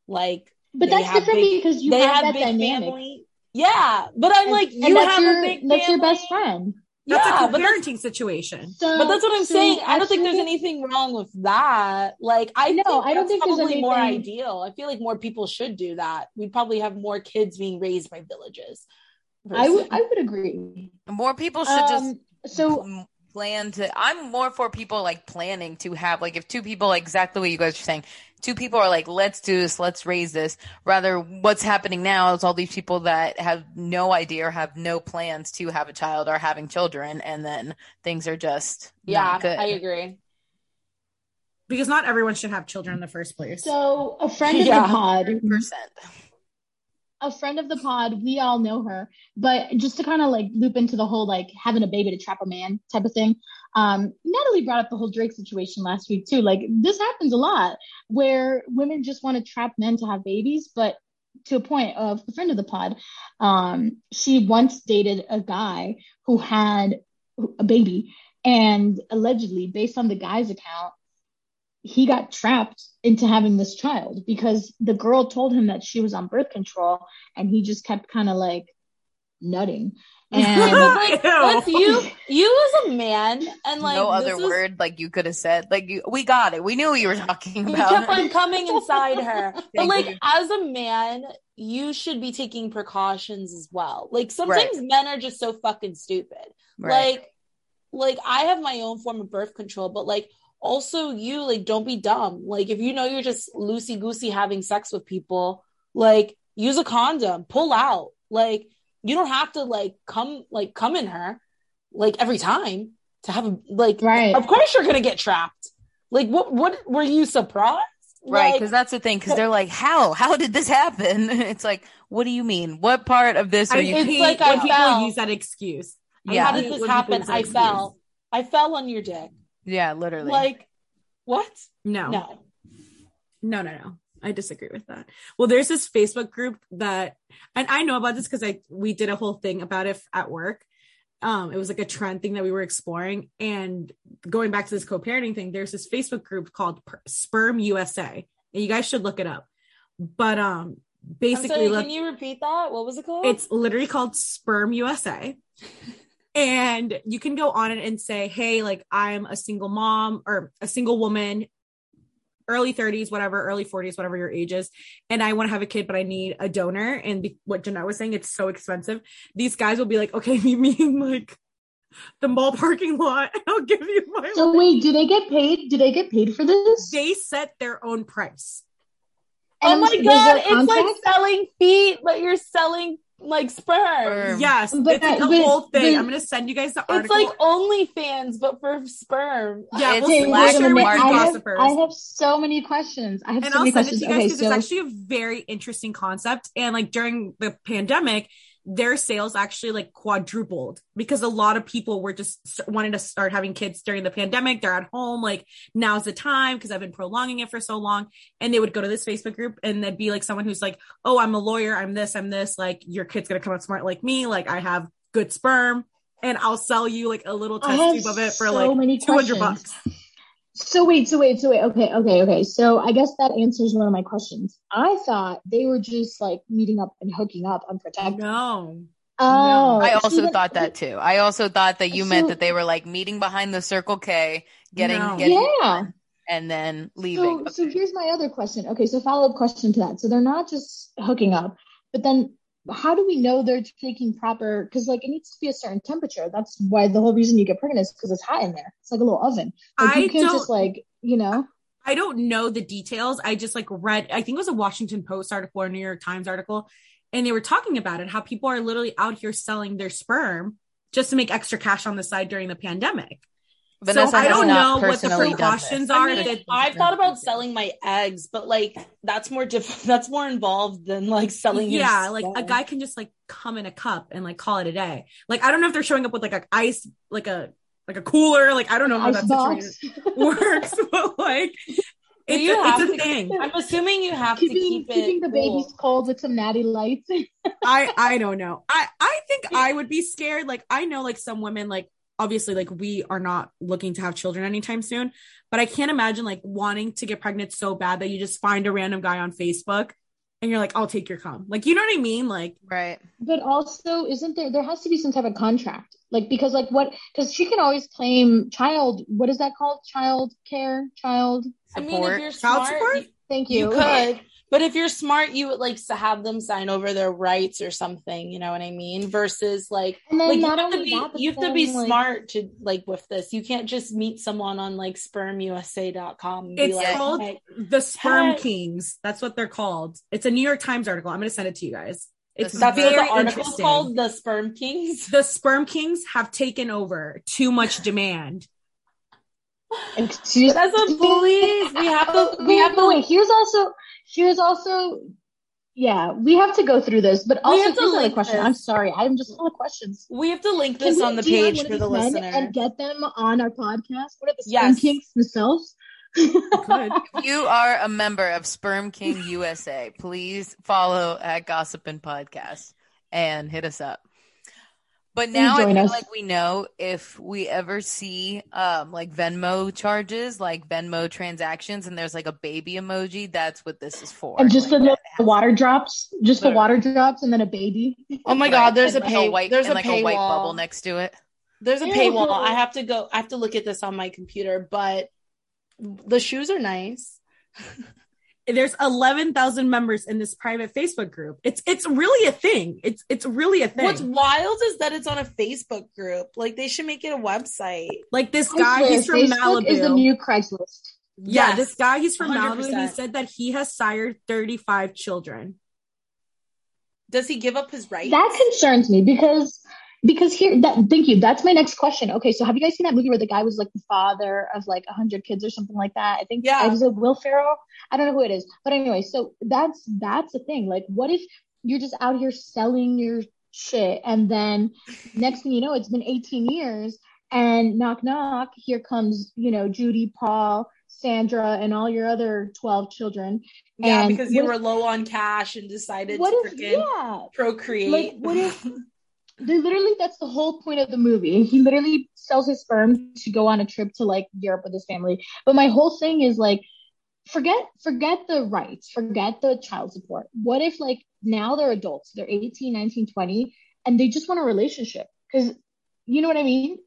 Speaker 1: Like
Speaker 4: But that's different
Speaker 1: big-
Speaker 4: because you
Speaker 1: they
Speaker 4: have,
Speaker 1: have
Speaker 4: that
Speaker 1: big
Speaker 4: dynamic.
Speaker 1: family. Yeah, but I'm
Speaker 4: And-
Speaker 1: like
Speaker 4: and
Speaker 1: you
Speaker 4: that's
Speaker 1: have
Speaker 4: your,
Speaker 1: a big Family.
Speaker 4: that's your best friend.
Speaker 3: That's
Speaker 1: yeah,
Speaker 3: a
Speaker 1: but
Speaker 3: parenting situation.
Speaker 4: So,
Speaker 1: but that's what I'm
Speaker 4: so
Speaker 1: saying. I don't think there's anything wrong with that. Like I know
Speaker 4: I don't
Speaker 1: that's
Speaker 4: think there's
Speaker 1: probably more ideal. I feel like more people should do that. We'd probably have more kids being raised by villages.
Speaker 4: I would I would agree.
Speaker 2: more people should just
Speaker 4: Um, so
Speaker 2: pl- plan to i'm more for people like planning to have like if two people like exactly what you guys are saying two people are like let's do this let's raise this rather what's happening now is all these people that have no idea or have no plans to have a child are having children and then things are just
Speaker 1: yeah,
Speaker 2: not good
Speaker 1: I agree.
Speaker 3: Because not everyone should have children in the first place.
Speaker 4: so a friend of
Speaker 1: Yeah.
Speaker 4: the pod,
Speaker 2: percent
Speaker 4: a friend of the pod, we all know her, but just to kind of like loop into the whole like having a baby to trap a man type of thing. Um, Natalie brought up the whole Drake situation last week too. Like this happens a lot where women just want to trap men to have babies, but to a point of a friend of the pod, um, she once dated a guy who had a baby and allegedly based on the guy's account, he got trapped into having this child because the girl told him that she was on birth control and he just kept kind of like nutting. And
Speaker 1: like, that's you, you as a man, and like
Speaker 2: no other
Speaker 1: this is-
Speaker 2: word like you could have said. Like you, we got it. We knew what you were talking
Speaker 1: You
Speaker 2: about.
Speaker 1: kept on coming inside her. but like
Speaker 2: you.
Speaker 1: as a man, you should be taking precautions as well. Like sometimes men are just so fucking stupid.
Speaker 2: Right.
Speaker 1: Like like I have my own form of birth control, but like also you like don't be dumb. Like if you know you're just loosey goosey having sex with people, like use a condom, pull out. Like you don't have to like come like come in her like every time to have a like
Speaker 4: Right.
Speaker 1: of course you're gonna get trapped. Like what what were you surprised?
Speaker 2: Right,
Speaker 1: Like,
Speaker 2: because that's the thing. Because they're like, "How? How did this happen?" It's like, "What do you mean? What part of this are
Speaker 3: I
Speaker 2: you?"
Speaker 1: It's
Speaker 3: hate
Speaker 1: like
Speaker 3: when
Speaker 1: I
Speaker 3: people
Speaker 1: fell.
Speaker 3: use that excuse.
Speaker 2: Yeah.
Speaker 1: how
Speaker 3: hate
Speaker 1: did this happen? I
Speaker 3: excuse.
Speaker 1: fell. I fell on your dick.
Speaker 2: Yeah, literally.
Speaker 1: Like what?
Speaker 3: No.
Speaker 1: No.
Speaker 3: No, no, no. I disagree with that. Well, there's this Facebook group that, and I know about this because I we did a whole thing about it at work. Um, it was like a trend thing that we were exploring, and going back to this co-parenting thing, there's this Facebook group called Per- Sperm USA, and you guys should look it up. But um, basically,
Speaker 1: sorry,
Speaker 3: look,
Speaker 1: can you repeat that? What was it called?
Speaker 3: it's literally called Sperm USA. and you can go on it and say, hey, like I'm a single mom or a single woman, early 30s, whatever, early 40s, whatever your age is. And I want to have a kid, but I need a donor. And be- what Jeanette was saying, it's so expensive. These guys will be like, okay, meet me in like the mall parking lot and I'll give you my.
Speaker 4: so wait, do they get paid? Do they get paid for this?
Speaker 3: they set their own price.
Speaker 1: oh my god, it's like selling feet, but you're selling like sperm.
Speaker 2: Sperm.
Speaker 3: Yes,
Speaker 4: But
Speaker 3: it's like a
Speaker 4: but-
Speaker 3: whole thing.
Speaker 4: but-
Speaker 3: I'm going to send you guys the article.
Speaker 1: It's
Speaker 3: article.
Speaker 1: like OnlyFans, but for sperm.
Speaker 3: yeah,
Speaker 2: It's
Speaker 3: we'll,
Speaker 4: Okay,
Speaker 3: we'll share with
Speaker 4: minute.
Speaker 2: market
Speaker 4: I have,
Speaker 3: gossipers.
Speaker 4: I have so many questions. I have
Speaker 3: and
Speaker 4: so
Speaker 3: I'll
Speaker 4: many
Speaker 3: send it
Speaker 4: questions.
Speaker 3: to you guys
Speaker 4: Okay, so
Speaker 3: it's actually a very interesting concept. And like during the pandemic, their sales actually like quadrupled because a lot of people were just wanting to start having kids during the pandemic. They're at home, like now's the time because I've been prolonging it for so long. And they would go to this Facebook group and there'd be like someone who's like, "Oh, I'm a lawyer. I'm this. I'm this. Like your kid's gonna come out smart like me. Like I have good sperm." And I'll sell you like a little test tube of it for
Speaker 4: so
Speaker 3: like
Speaker 4: many
Speaker 3: 200 bucks.
Speaker 4: So wait, so wait, so wait. Okay, okay, okay. So I guess that answers one of my questions. I thought they were just like meeting up and hooking up unprotected.
Speaker 3: No.
Speaker 4: Oh,
Speaker 2: I also
Speaker 4: then-
Speaker 2: thought that too. I also thought that you meant that they were like meeting behind the Circle K, getting,
Speaker 3: No.
Speaker 2: getting,
Speaker 4: Yeah.
Speaker 2: and then leaving.
Speaker 4: So, so here's my other question. Okay, so follow up question to that. So they're not just hooking up, but then how do we know they're taking proper? Because like it needs to be a certain temperature. That's why the whole reason you get pregnant is because it's hot in there. It's like a little oven. Like
Speaker 3: I
Speaker 4: you can't
Speaker 3: don't-
Speaker 4: just like you know.
Speaker 3: I don't know the details. I just like read, I think it was a Washington Post article or New York Times article, and they were talking about it how people are literally out here selling their sperm just to make extra cash on the side during the pandemic.
Speaker 2: Vanessa
Speaker 3: so I don't know what the precautions are.
Speaker 1: I mean,
Speaker 3: if it-
Speaker 1: I've thought about selling my eggs, but like that's more diff- that's more involved than like selling. your
Speaker 3: yeah, like a guy can just like come in a cup and like call it a day. Like I don't know if they're showing up with like a ice, like a like a cooler. Like I don't know how that situation works, but like it's,
Speaker 1: you
Speaker 3: a,
Speaker 1: have
Speaker 3: it's a
Speaker 1: to-
Speaker 3: thing.
Speaker 1: I'm assuming you have
Speaker 4: keeping
Speaker 1: to keep it
Speaker 4: keeping the
Speaker 1: cool.
Speaker 4: babies cold with some natty lights.
Speaker 3: I I don't know. I I think I would be scared. Like I know like some women like obviously like we are not looking to have children anytime soon, but I can't imagine like wanting to get pregnant so bad that you just find a random guy on Facebook and you're like I'll take your cum. Like you know what I mean? Like
Speaker 2: Right.
Speaker 4: But also, isn't there? There has to be some type of contract, like because, like, what? Because she can always claim child. What is that called? Child care, child.
Speaker 1: I mean, if you're
Speaker 3: Child
Speaker 1: smart,
Speaker 3: support?
Speaker 4: Thank
Speaker 1: you
Speaker 4: you.
Speaker 1: could. But if you're smart, you would like to have them sign over their rights or something. You know what I mean? Versus like,
Speaker 4: And then
Speaker 1: like you
Speaker 4: not
Speaker 1: have to be
Speaker 4: that,
Speaker 1: you have to be
Speaker 4: then, like-
Speaker 1: smart to like with this. You can't just meet someone on like spermusa.com and be
Speaker 3: It's
Speaker 1: like,
Speaker 3: called
Speaker 1: hey,
Speaker 3: the sperm
Speaker 1: Hey.
Speaker 3: kings. That's what they're called. It's a New York Times article. I'm gonna send it to you guys. It's
Speaker 2: That's
Speaker 1: that's what
Speaker 3: very
Speaker 1: the article's
Speaker 3: interesting.
Speaker 1: called, the sperm kings.
Speaker 3: The sperm kings have taken over too much demand.
Speaker 4: Excuse
Speaker 1: That's a police. We have to. We have to.
Speaker 4: wait, Here's also. Here's also. Yeah, we have to go through this, but
Speaker 1: We
Speaker 4: also
Speaker 1: have to
Speaker 4: here's another question.
Speaker 1: this.
Speaker 4: I'm sorry, I'm just full of questions.
Speaker 1: We have to link
Speaker 4: Can
Speaker 1: this on the page for the listener.
Speaker 4: and get them on our podcast? What are the
Speaker 1: Yes.
Speaker 4: sperm kings themselves?
Speaker 3: Good.
Speaker 2: If you are a member of Sperm King USA, please follow at Gossipin Podcast and hit us up. But now I feel
Speaker 4: us.
Speaker 2: like we know if we ever see um like Venmo charges, like Venmo transactions, and there's like a baby emoji, that's what this is for.
Speaker 4: And just
Speaker 2: Like,
Speaker 4: the, the water drops, just the water drops, and then a baby.
Speaker 1: Oh my
Speaker 2: Right.
Speaker 1: god, there's a
Speaker 2: And, like,
Speaker 1: pay
Speaker 2: white,
Speaker 1: there's
Speaker 2: and
Speaker 1: a
Speaker 2: like
Speaker 1: paywall.
Speaker 2: a white bubble next to it.
Speaker 1: There's a
Speaker 4: Ew.
Speaker 1: paywall. I have to go. I have to look at this on my computer, but the shoes are nice.
Speaker 3: There's 11,000 members in this private Facebook group. It's it's really a thing. It's it's really a thing.
Speaker 1: What's wild is that it's on a Facebook group. Like they should make it a website.
Speaker 3: like this guy,
Speaker 4: swear,
Speaker 3: he's from
Speaker 4: Facebook
Speaker 3: Malibu.
Speaker 4: is the new Craigslist.
Speaker 3: yeah,
Speaker 1: Yes,
Speaker 3: this guy, he's from Malibu, he said that he has sired 35 children.
Speaker 1: Does he give up his rights?
Speaker 4: That concerns me because because here that thank you. That's my next question. Okay, so have you guys seen that movie where the guy was like the father of like a hundred kids or something like that? I think
Speaker 1: Yeah.
Speaker 4: it was a Will Ferrell? I don't know who it is, but anyway, so that's that's the thing. Like, what if you're just out here selling your shit, and then next thing you know, it's been 18 years, and knock knock, here comes you know Judy, Paul, Sandra, and all your other 12 children.
Speaker 1: yeah,
Speaker 4: and
Speaker 1: because you were
Speaker 4: if-
Speaker 1: low on cash and decided to
Speaker 4: if yeah?
Speaker 1: procreate.
Speaker 4: Like, what if they literally that's the whole point of the movie. He literally sells his sperm to go on a trip to like Europe with his family. But my whole thing is like forget forget the rights, forget the child support. What if like now they're adults, they're 18, 19, 20 and they just want a relationship cuz you know what I mean?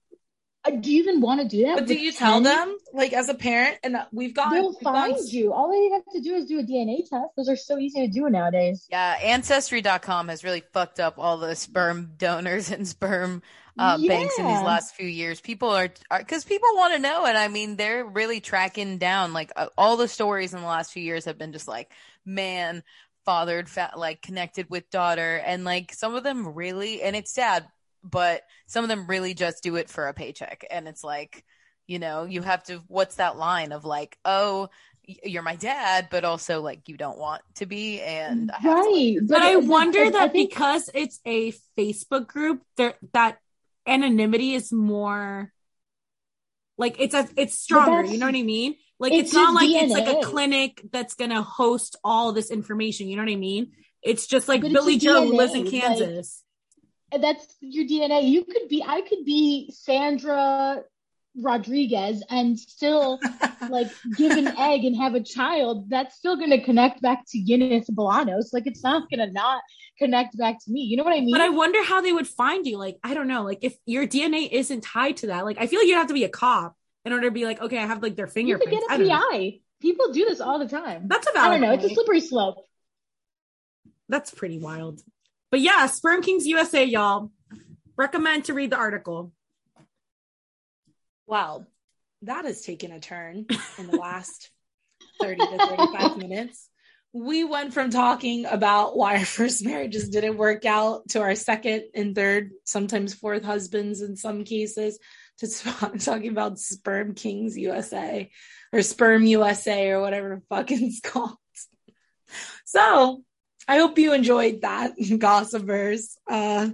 Speaker 4: Uh, do you even want to do that?
Speaker 1: but do
Speaker 4: with
Speaker 1: you tell
Speaker 4: 10?
Speaker 1: them like as a parent? And we've got
Speaker 4: They'll
Speaker 1: we've gone-
Speaker 4: find you. All they have to do is do a DNA test. Those are so easy to do nowadays.
Speaker 2: Yeah, Ancestry.com has really fucked up all the sperm donors and sperm uh, banks in these last few years. People are because people want to know, and I mean, they're really tracking down like uh, all the stories in the last few years have been just like man fathered, fat, like connected with daughter, and like some of them really, and it's sad, but some of them really just do it for a paycheck, and it's like. You know, you have to. What's that line of like, oh, you're my dad, but also like you don't want to be, and I have to, like,
Speaker 4: Right.
Speaker 3: But I
Speaker 4: it's-
Speaker 3: wonder
Speaker 4: I- I
Speaker 3: that
Speaker 4: think-
Speaker 3: because it's a Facebook group, there that anonymity is more like it's a it's stronger. You know what I mean? Like
Speaker 4: it's
Speaker 3: it's, not
Speaker 4: just
Speaker 3: like it's like a clinic that's gonna host all this information. You know what I mean? It's just like
Speaker 4: But
Speaker 3: Billy Joe who lives in
Speaker 4: DNA, like-
Speaker 3: Kansas.
Speaker 4: That's your DNA. You could be, I could be Sandra Rodriguez and still like give an egg and have a child. That's still going to connect back to Guinness Bolanos. Like it's not going to not connect back to me. You know what I mean?
Speaker 3: But I wonder how they would find you. Like, I don't know. Like, if your DNA isn't tied to that, like, I feel like you'd have to be a cop in order to be like, okay, I have like their
Speaker 4: you could
Speaker 3: fingerprints.
Speaker 4: get
Speaker 3: I
Speaker 4: a. PI. People do this all the time.
Speaker 3: That's a valid I
Speaker 4: don't know. It's a slippery slope.
Speaker 3: That's pretty wild. But yeah, Sperm Kings USA, y'all. Recommend to read the article.
Speaker 1: Wow, that has taken a turn in the last 30 to 35 minutes. We went from talking about why our first marriages didn't work out to our second and third, sometimes fourth husbands in some cases, to talking about Sperm Kings USA or Sperm USA or whatever the fuck it's called. So I hope you enjoyed that, gossipers. Uh,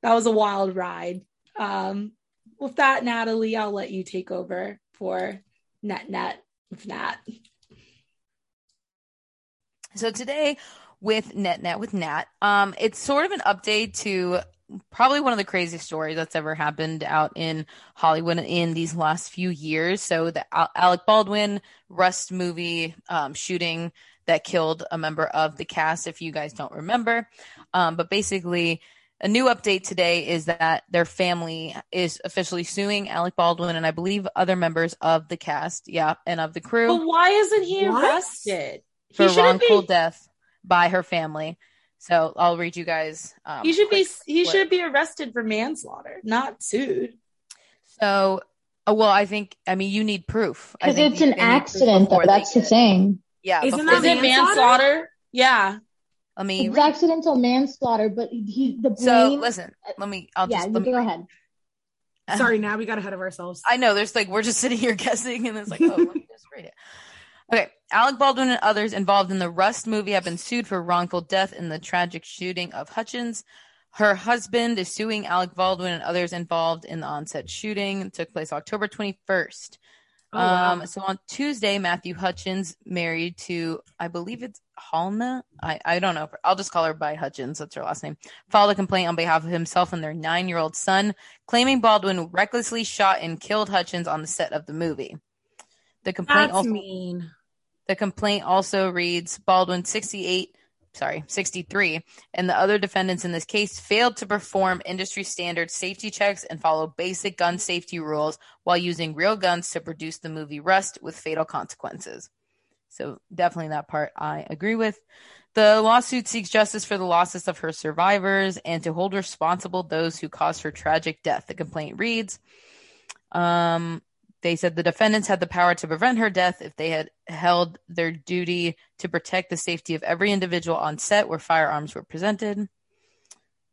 Speaker 1: that was a wild ride. Um, with that, Natalie, I'll let you take over for Net Net with Nat.
Speaker 2: So today with Net Net with Nat, um, it's sort of an update to probably one of the craziest stories that's ever happened out in Hollywood in these last few years. So the Alec Baldwin Rust movie um, shooting that killed a member of the cast, if you guys don't remember. Um, but basically, a new update today is that their family is officially suing Alec Baldwin and I believe other members of the cast, yeah, and of the crew
Speaker 1: But why isn't he
Speaker 3: What?
Speaker 1: arrested?
Speaker 2: for
Speaker 1: he shouldn't
Speaker 2: wrongful
Speaker 1: be.
Speaker 2: death by her family. So I'll read you guys. Um,
Speaker 1: He should be. He
Speaker 2: clip.
Speaker 1: should be arrested for manslaughter, not sued.
Speaker 2: So, uh, well, I think. I mean, you need proof
Speaker 4: Because it's an accident, though. That's the
Speaker 2: get-
Speaker 4: thing.
Speaker 2: Yeah,
Speaker 3: Isn't
Speaker 2: before
Speaker 3: that
Speaker 1: Is it
Speaker 3: manslaughter?
Speaker 1: manslaughter? Yeah.
Speaker 2: Let me.
Speaker 4: It's
Speaker 2: read-
Speaker 4: accidental manslaughter, but he the blame.
Speaker 2: So listen. Let me. I'll
Speaker 4: yeah,
Speaker 2: just.
Speaker 4: you
Speaker 2: Let me,
Speaker 4: go ahead.
Speaker 3: Sorry, now we got ahead of ourselves.
Speaker 2: I know. There's like we're just sitting here guessing, and it's like, oh, let me just read it. Okay, Alec Baldwin and others involved in the Rust movie have been sued for wrongful death in the tragic shooting of Hutchins. Her husband is suing Alec Baldwin and others involved in the onset shooting. It took place October 21st.
Speaker 3: Oh, wow.
Speaker 2: um, so on Tuesday, Matthew Hutchins married to, I believe it's Halna. I, I don't know. I'll just call her by Hutchins. That's her last name. Filed a complaint on behalf of himself and their nine year old son, claiming Baldwin recklessly shot and killed Hutchins on the set of the movie. The complaint
Speaker 3: That's
Speaker 2: also
Speaker 3: mean.
Speaker 2: the complaint also reads Baldwin 68, sorry, 63, and the other defendants in this case failed to perform industry standard safety checks and follow basic gun safety rules while using real guns to produce the movie Rust with fatal consequences. So, definitely that part I agree with. The lawsuit seeks justice for the losses of her survivors and to hold responsible those who caused her tragic death. The complaint reads um, they said the defendants had the power to prevent her death if they had held their duty to protect the safety of every individual on set where firearms were presented.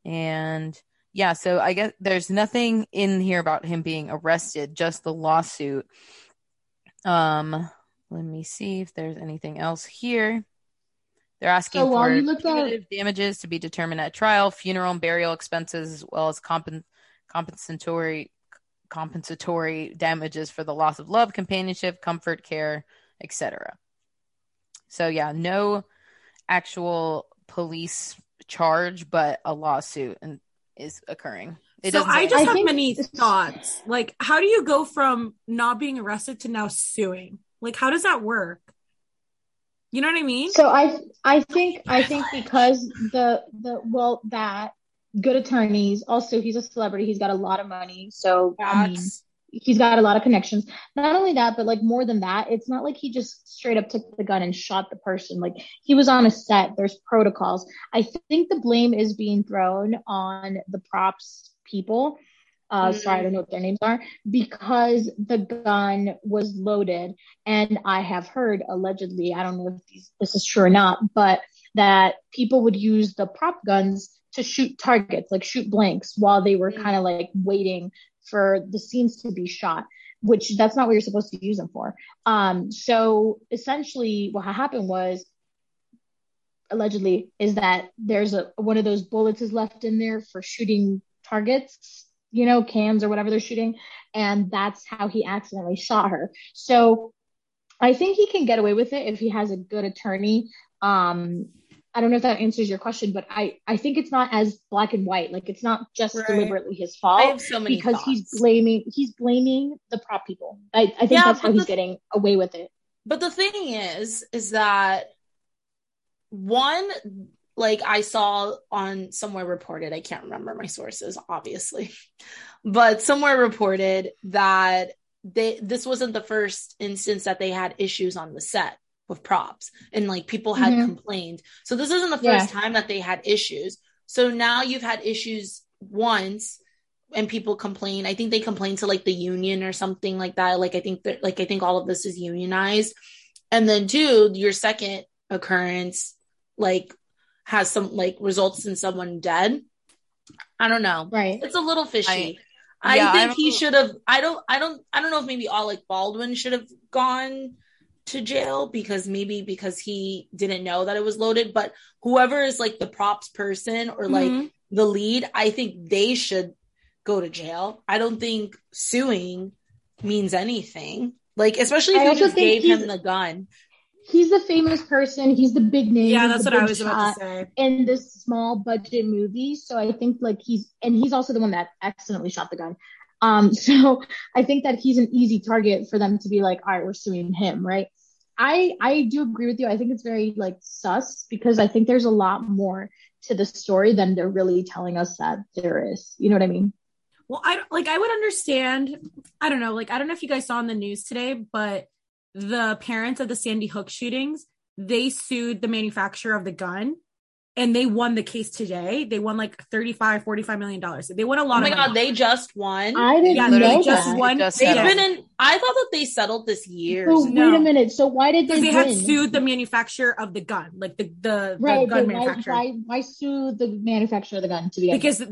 Speaker 2: And yeah, so I guess there's nothing in here about him being arrested, just the lawsuit. Um, let me see if there's anything else here. They're asking
Speaker 4: So
Speaker 2: for
Speaker 4: look up-
Speaker 2: damages to be determined at trial, funeral and burial expenses, as well as compen- compensatory compensatory damages for the loss of love, companionship, comfort, care, etc. So yeah, no actual police charge, but a lawsuit and is occurring. It
Speaker 3: so I just
Speaker 4: I
Speaker 3: have
Speaker 4: think-
Speaker 3: many thoughts. Like, how do you go from not being arrested to now suing? Like, how does that work? You know what I mean?
Speaker 4: So I I think I think because the the well that good attorneys. Also he's a celebrity. He's got a lot of money. So I mean he's got a lot of connections. Not only that but like more than that it's not like he just straight up took the gun and shot the person. Like he was on a set. There's protocols. I think the blame is being thrown on the props people. Uh sorry I don't know what their names are. Because the gun was loaded. And I have heard allegedly, I don't know if these, this is true or not, but that people would use the prop guns to shoot targets, like shoot blanks while they were kind of like waiting for the scenes to be shot, which that's not what you're supposed to use them for. Um, so essentially what happened was allegedly is that there's a one of those bullets is left in there for shooting targets, you know, cans or whatever they're shooting, and that's how he accidentally shot her. So I think he can get away with it if he has a good attorney. Um, I don't know if that answers your question, but I, I think it's not as black and white. Like it's not just
Speaker 1: Right.
Speaker 4: deliberately his
Speaker 1: I
Speaker 4: fault
Speaker 1: have so many
Speaker 4: because he's blaming he's blaming the prop people. I, I think
Speaker 1: Yeah,
Speaker 4: that's how
Speaker 1: but
Speaker 4: he's getting away with it.
Speaker 1: But the thing is, is that one, like I saw on somewhere reported, I can't remember my sources, obviously, but somewhere reported that they this wasn't the first instance that they had issues on the set with props and like people had
Speaker 4: Mhm.
Speaker 1: complained. So this isn't the
Speaker 4: Yeah.
Speaker 1: first time that they had issues. So now you've had issues once and people complain. I think they complain to like the union or something like that. Like I think that like I think all of this is unionized. And then two, your second occurrence like has some like results in someone dead. I don't know.
Speaker 4: Right.
Speaker 1: It's a little fishy. I,
Speaker 2: yeah,
Speaker 1: think
Speaker 2: I'm-
Speaker 1: he should have I don't I don't I don't know if maybe Alec Baldwin should have gone to jail because maybe because he didn't know that it was loaded, but whoever is like the props person or like
Speaker 3: Mhm.
Speaker 1: the lead, I think they should go to jail. I don't think suing means anything. Like, especially if
Speaker 4: I
Speaker 1: you just gave him the gun.
Speaker 4: He's the famous person. He's the big name.
Speaker 3: yeah, that's what I was about to say.
Speaker 4: in this small budget movie. So I think like he's and he's also the one that accidentally shot the gun. Um, so I think that he's an easy target for them to be like, all right, we're suing him, right? I I do agree with you. I think it's very like sus because I think there's a lot more to the story than they're really telling us that there is. You know what I mean?
Speaker 3: Well, I like I would understand. I don't know. Like I don't know if you guys saw in the news today, but the parents of the Sandy Hook shootings they sued the manufacturer of the gun, and they won the case today. They won like 35 45 million dollars. They won a lot
Speaker 1: Oh
Speaker 3: lot
Speaker 1: my
Speaker 3: of
Speaker 1: god,
Speaker 3: money.
Speaker 1: they just won.
Speaker 4: I didn't
Speaker 3: Yeah,
Speaker 4: know
Speaker 3: literally
Speaker 4: that.
Speaker 3: just one-
Speaker 2: Just
Speaker 1: They've
Speaker 2: settled.
Speaker 1: been in. I thought that they settled this year.
Speaker 4: So
Speaker 3: No.
Speaker 4: wait a minute. So why did they
Speaker 3: because they had sued the manufacturer of the gun, like the the,
Speaker 4: right?
Speaker 3: the gun
Speaker 4: but why,
Speaker 3: manufacturer.
Speaker 4: why why sue the manufacturer of the gun to begin with?
Speaker 3: because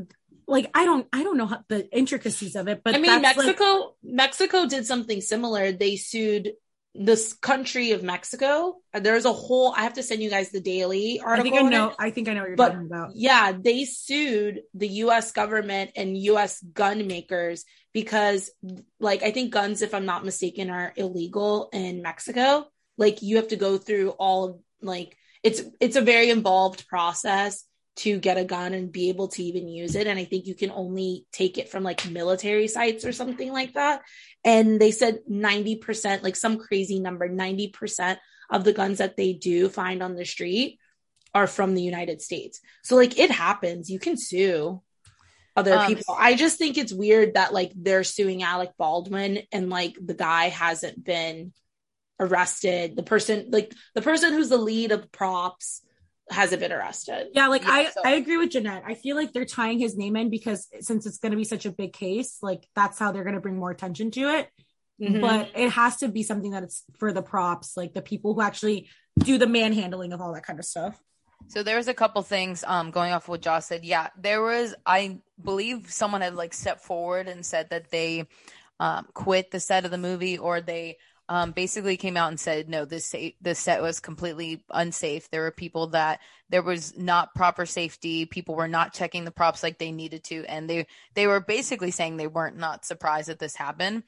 Speaker 3: like I don't I don't know how, the intricacies of it, but
Speaker 1: I mean,
Speaker 3: that's, like-
Speaker 1: Mexico Mexico did something similar. They sued this country of Mexico, there's a whole. I have to send you guys the daily article.
Speaker 3: I think I know. I think I know what you're talking about.
Speaker 1: yeah, they sued the U.S. government and U.S. gun makers because, like, I think guns, if I'm not mistaken, are illegal in Mexico. Like, you have to go through all like it's it's a very involved process to get a gun and be able to even use it. And I think you can only take it from like military sites or something like that. And they said 90%, like some crazy number, 90% of the guns that they do find on the street are from the United States. So like it happens. You can sue other
Speaker 2: Um,
Speaker 1: people. I just think it's weird that like they're suing Alec Baldwin and like the guy hasn't been arrested. The person like the person who's the lead of props hasn't been arrested.
Speaker 3: Yeah, like
Speaker 2: Yeah,
Speaker 3: I,
Speaker 2: so-
Speaker 3: I agree with Jeanette. I feel like they're tying his name in because since it's going to be such a big case, like that's how they're going to bring more attention to it.
Speaker 1: Mhm.
Speaker 3: But it has to be something that it's for the props, like the people who actually do the manhandling of all that kind of stuff.
Speaker 2: So there was a couple things um going off what Josh said. Yeah, there was I believe someone had like stepped forward and said that they um quit the set of the movie or they um basically came out and said no this this set was completely unsafe. There were people that there was not proper safety. People were not checking the props like they needed to and they they were basically saying they weren't not surprised that this happened.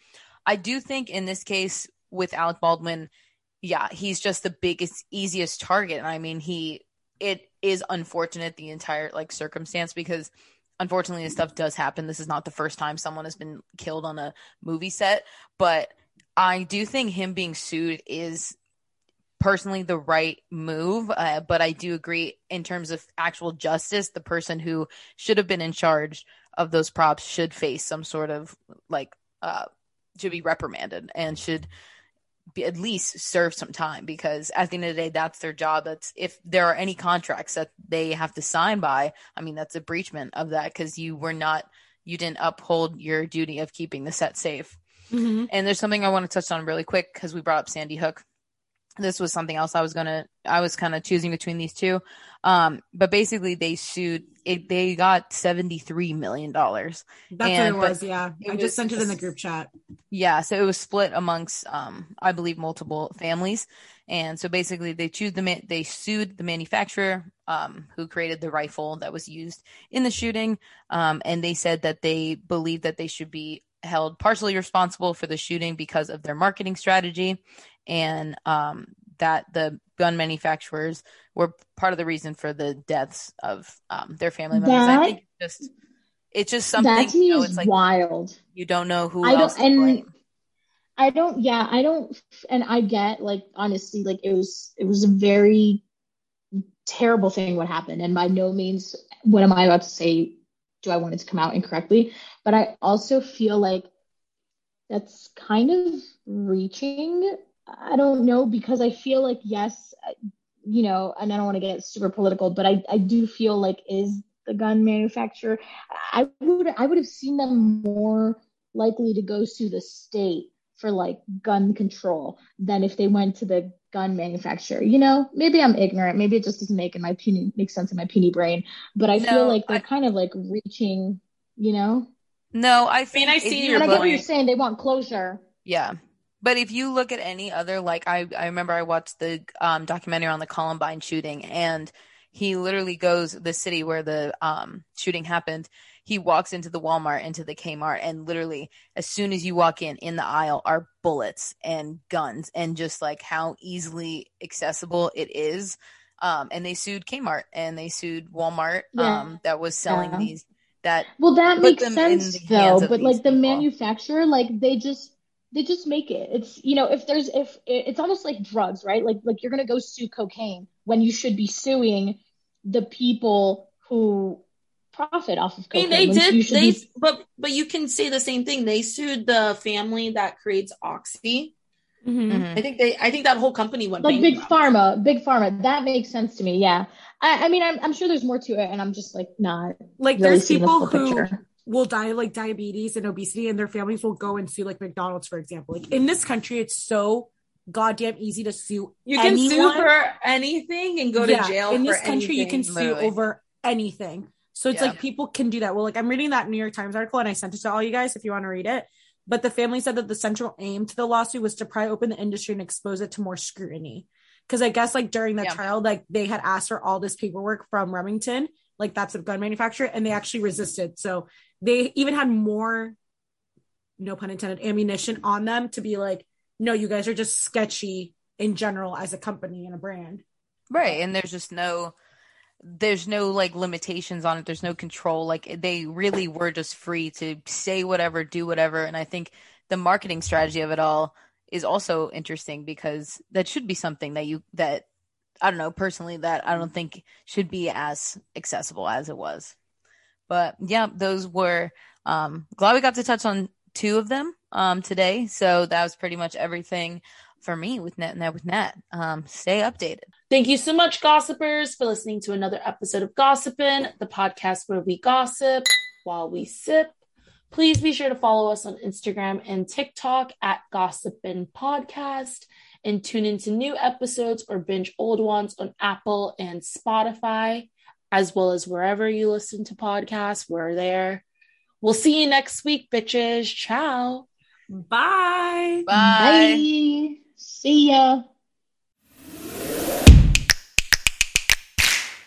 Speaker 2: I do think in this case with Alec Baldwin yeah, he's just the biggest, easiest target. And I mean, he it is unfortunate the entire like circumstance because unfortunately this stuff does happen this is not the first time someone has been killed on a movie set but i do think him being sued is personally the right move uh, but i do agree in terms of actual justice the person who should have been in charge of those props should face some sort of like uh should be reprimanded and should be, at least serve some time because at the end of the day that's their job. That's if there are any contracts that they have to sign by i mean that's a breachment of that because you were not you didn't uphold your duty of keeping the set safe
Speaker 3: Mm-hmm.
Speaker 2: and there's something i want to touch on really quick because we brought up sandy hook this was something else i was gonna i was kind of choosing between these two um but basically they sued it, they got 73 million dollars
Speaker 3: That's
Speaker 2: And-
Speaker 3: what it was. Yeah,
Speaker 2: it
Speaker 3: I
Speaker 2: was
Speaker 3: just sent it in the group chat.
Speaker 2: yeah, so it was split amongst, um, I believe, multiple families, and so basically they sued the ma- they sued the manufacturer, um, who created the rifle that was used in the shooting, um, and they said that they believe that they should be held partially responsible for the shooting because of their marketing strategy, and um, that the gun manufacturers were part of the reason for the deaths of um, their family members. I think it's just it's just something
Speaker 4: that to me
Speaker 2: you know,
Speaker 4: is
Speaker 2: it's like
Speaker 4: wild.
Speaker 2: you don't know who
Speaker 4: I don't- and-
Speaker 2: blame.
Speaker 4: I don't yeah, I don't and I get like honestly like it was it was a very terrible thing what happened and by no means what am I about to say do I want it to come out incorrectly but I also feel like that's kind of reaching I don't know because I feel like yes you know and I don't want to get super political but I I do feel like is the gun manufacturer I would I would have seen them more likely to go sue the state for like gun control than if they went to the gun manufacturer. You know, maybe I'm ignorant. Maybe it just doesn't make in my puny make sense in my puny brain. But I
Speaker 2: No,
Speaker 4: feel like they're
Speaker 2: I-
Speaker 4: kind of like reaching. You know,
Speaker 2: No, I think
Speaker 1: I
Speaker 2: if
Speaker 1: see
Speaker 2: you-
Speaker 1: your
Speaker 4: and I get what
Speaker 1: point.
Speaker 4: you're saying. They want closure.
Speaker 2: Yeah. But if you look at any other like I I remember I watched the um documentary on the Columbine shooting and he literally goes the city where the um shooting happened. He walks into the Walmart, into the Kmart and literally as soon as you walk in in the aisle are bullets and guns and just like how easily accessible it is. Um and they sued Kmart and they sued Walmart
Speaker 4: Yeah.
Speaker 2: um that was selling
Speaker 4: Yeah.
Speaker 2: these that
Speaker 4: Well, that makes sense though. But like the
Speaker 2: people.
Speaker 4: manufacturer, like they just they just make it. It's you know if there's if it's almost like drugs, right? Like like you're gonna go sue cocaine when you should be suing the people who profit off of
Speaker 1: I mean,
Speaker 4: cocaine.
Speaker 1: they
Speaker 4: When
Speaker 1: did. They,
Speaker 4: be-
Speaker 1: but but you can say the same thing. They sued the family that creates Oxy.
Speaker 3: Mhm.
Speaker 2: Mhm.
Speaker 1: I think they. I think that whole company went
Speaker 4: like big pharma, big pharma. That makes sense to me. Yeah. I, I mean, I'm, I'm sure there's more to it, and I'm just like not
Speaker 3: Like
Speaker 4: really
Speaker 3: there's
Speaker 4: seeing the
Speaker 3: people who
Speaker 4: picture.
Speaker 3: will die like diabetes and obesity, and their families will go and sue like McDonald's, for example. Like in this country, it's so goddamn easy to sue.
Speaker 1: You can sue
Speaker 3: anyone.
Speaker 1: for anything and go to
Speaker 3: Yeah,
Speaker 1: jail
Speaker 3: in
Speaker 1: for
Speaker 3: this country. You can sue
Speaker 2: Literally.
Speaker 3: over anything. So it's
Speaker 2: Yeah.
Speaker 3: like people can do that. Well, like I'm reading that New York Times article, and I sent it to all you guys if you want to read it. but the family said that the central aim to the lawsuit was to pry open the industry and expose it to more scrutiny. Because I guess like during the
Speaker 2: Yeah.
Speaker 3: trial, like they had asked for all this paperwork from Remington, like that's a gun manufacturer, and they actually resisted. So they even had more, no pun intended, ammunition on them to be like, no, you guys are just sketchy in general as a company and a brand.
Speaker 2: Right. And there's just no there's no like limitations on it. There's no control. Like they really were just free to say whatever, do whatever. And I think the marketing strategy of it all is also interesting because that should be something that you that I don't know, personally that I don't think should be as accessible as it was. But yeah, those were um glad we got to touch on two of them um today. So that was pretty much everything for me with net net with net. Um stay updated.
Speaker 1: Thank you so much, gossipers, for listening to another episode of Gossipin', the podcast where we gossip while we sip. Please be sure to follow us on Instagram and TikTok at Gossipin' Podcast and tune into new episodes or binge old ones on Apple and Spotify, as well as wherever you listen to podcasts. We're there. We'll see you next week, bitches. Ciao.
Speaker 3: Bye.
Speaker 2: Bye.
Speaker 4: Bye. See ya.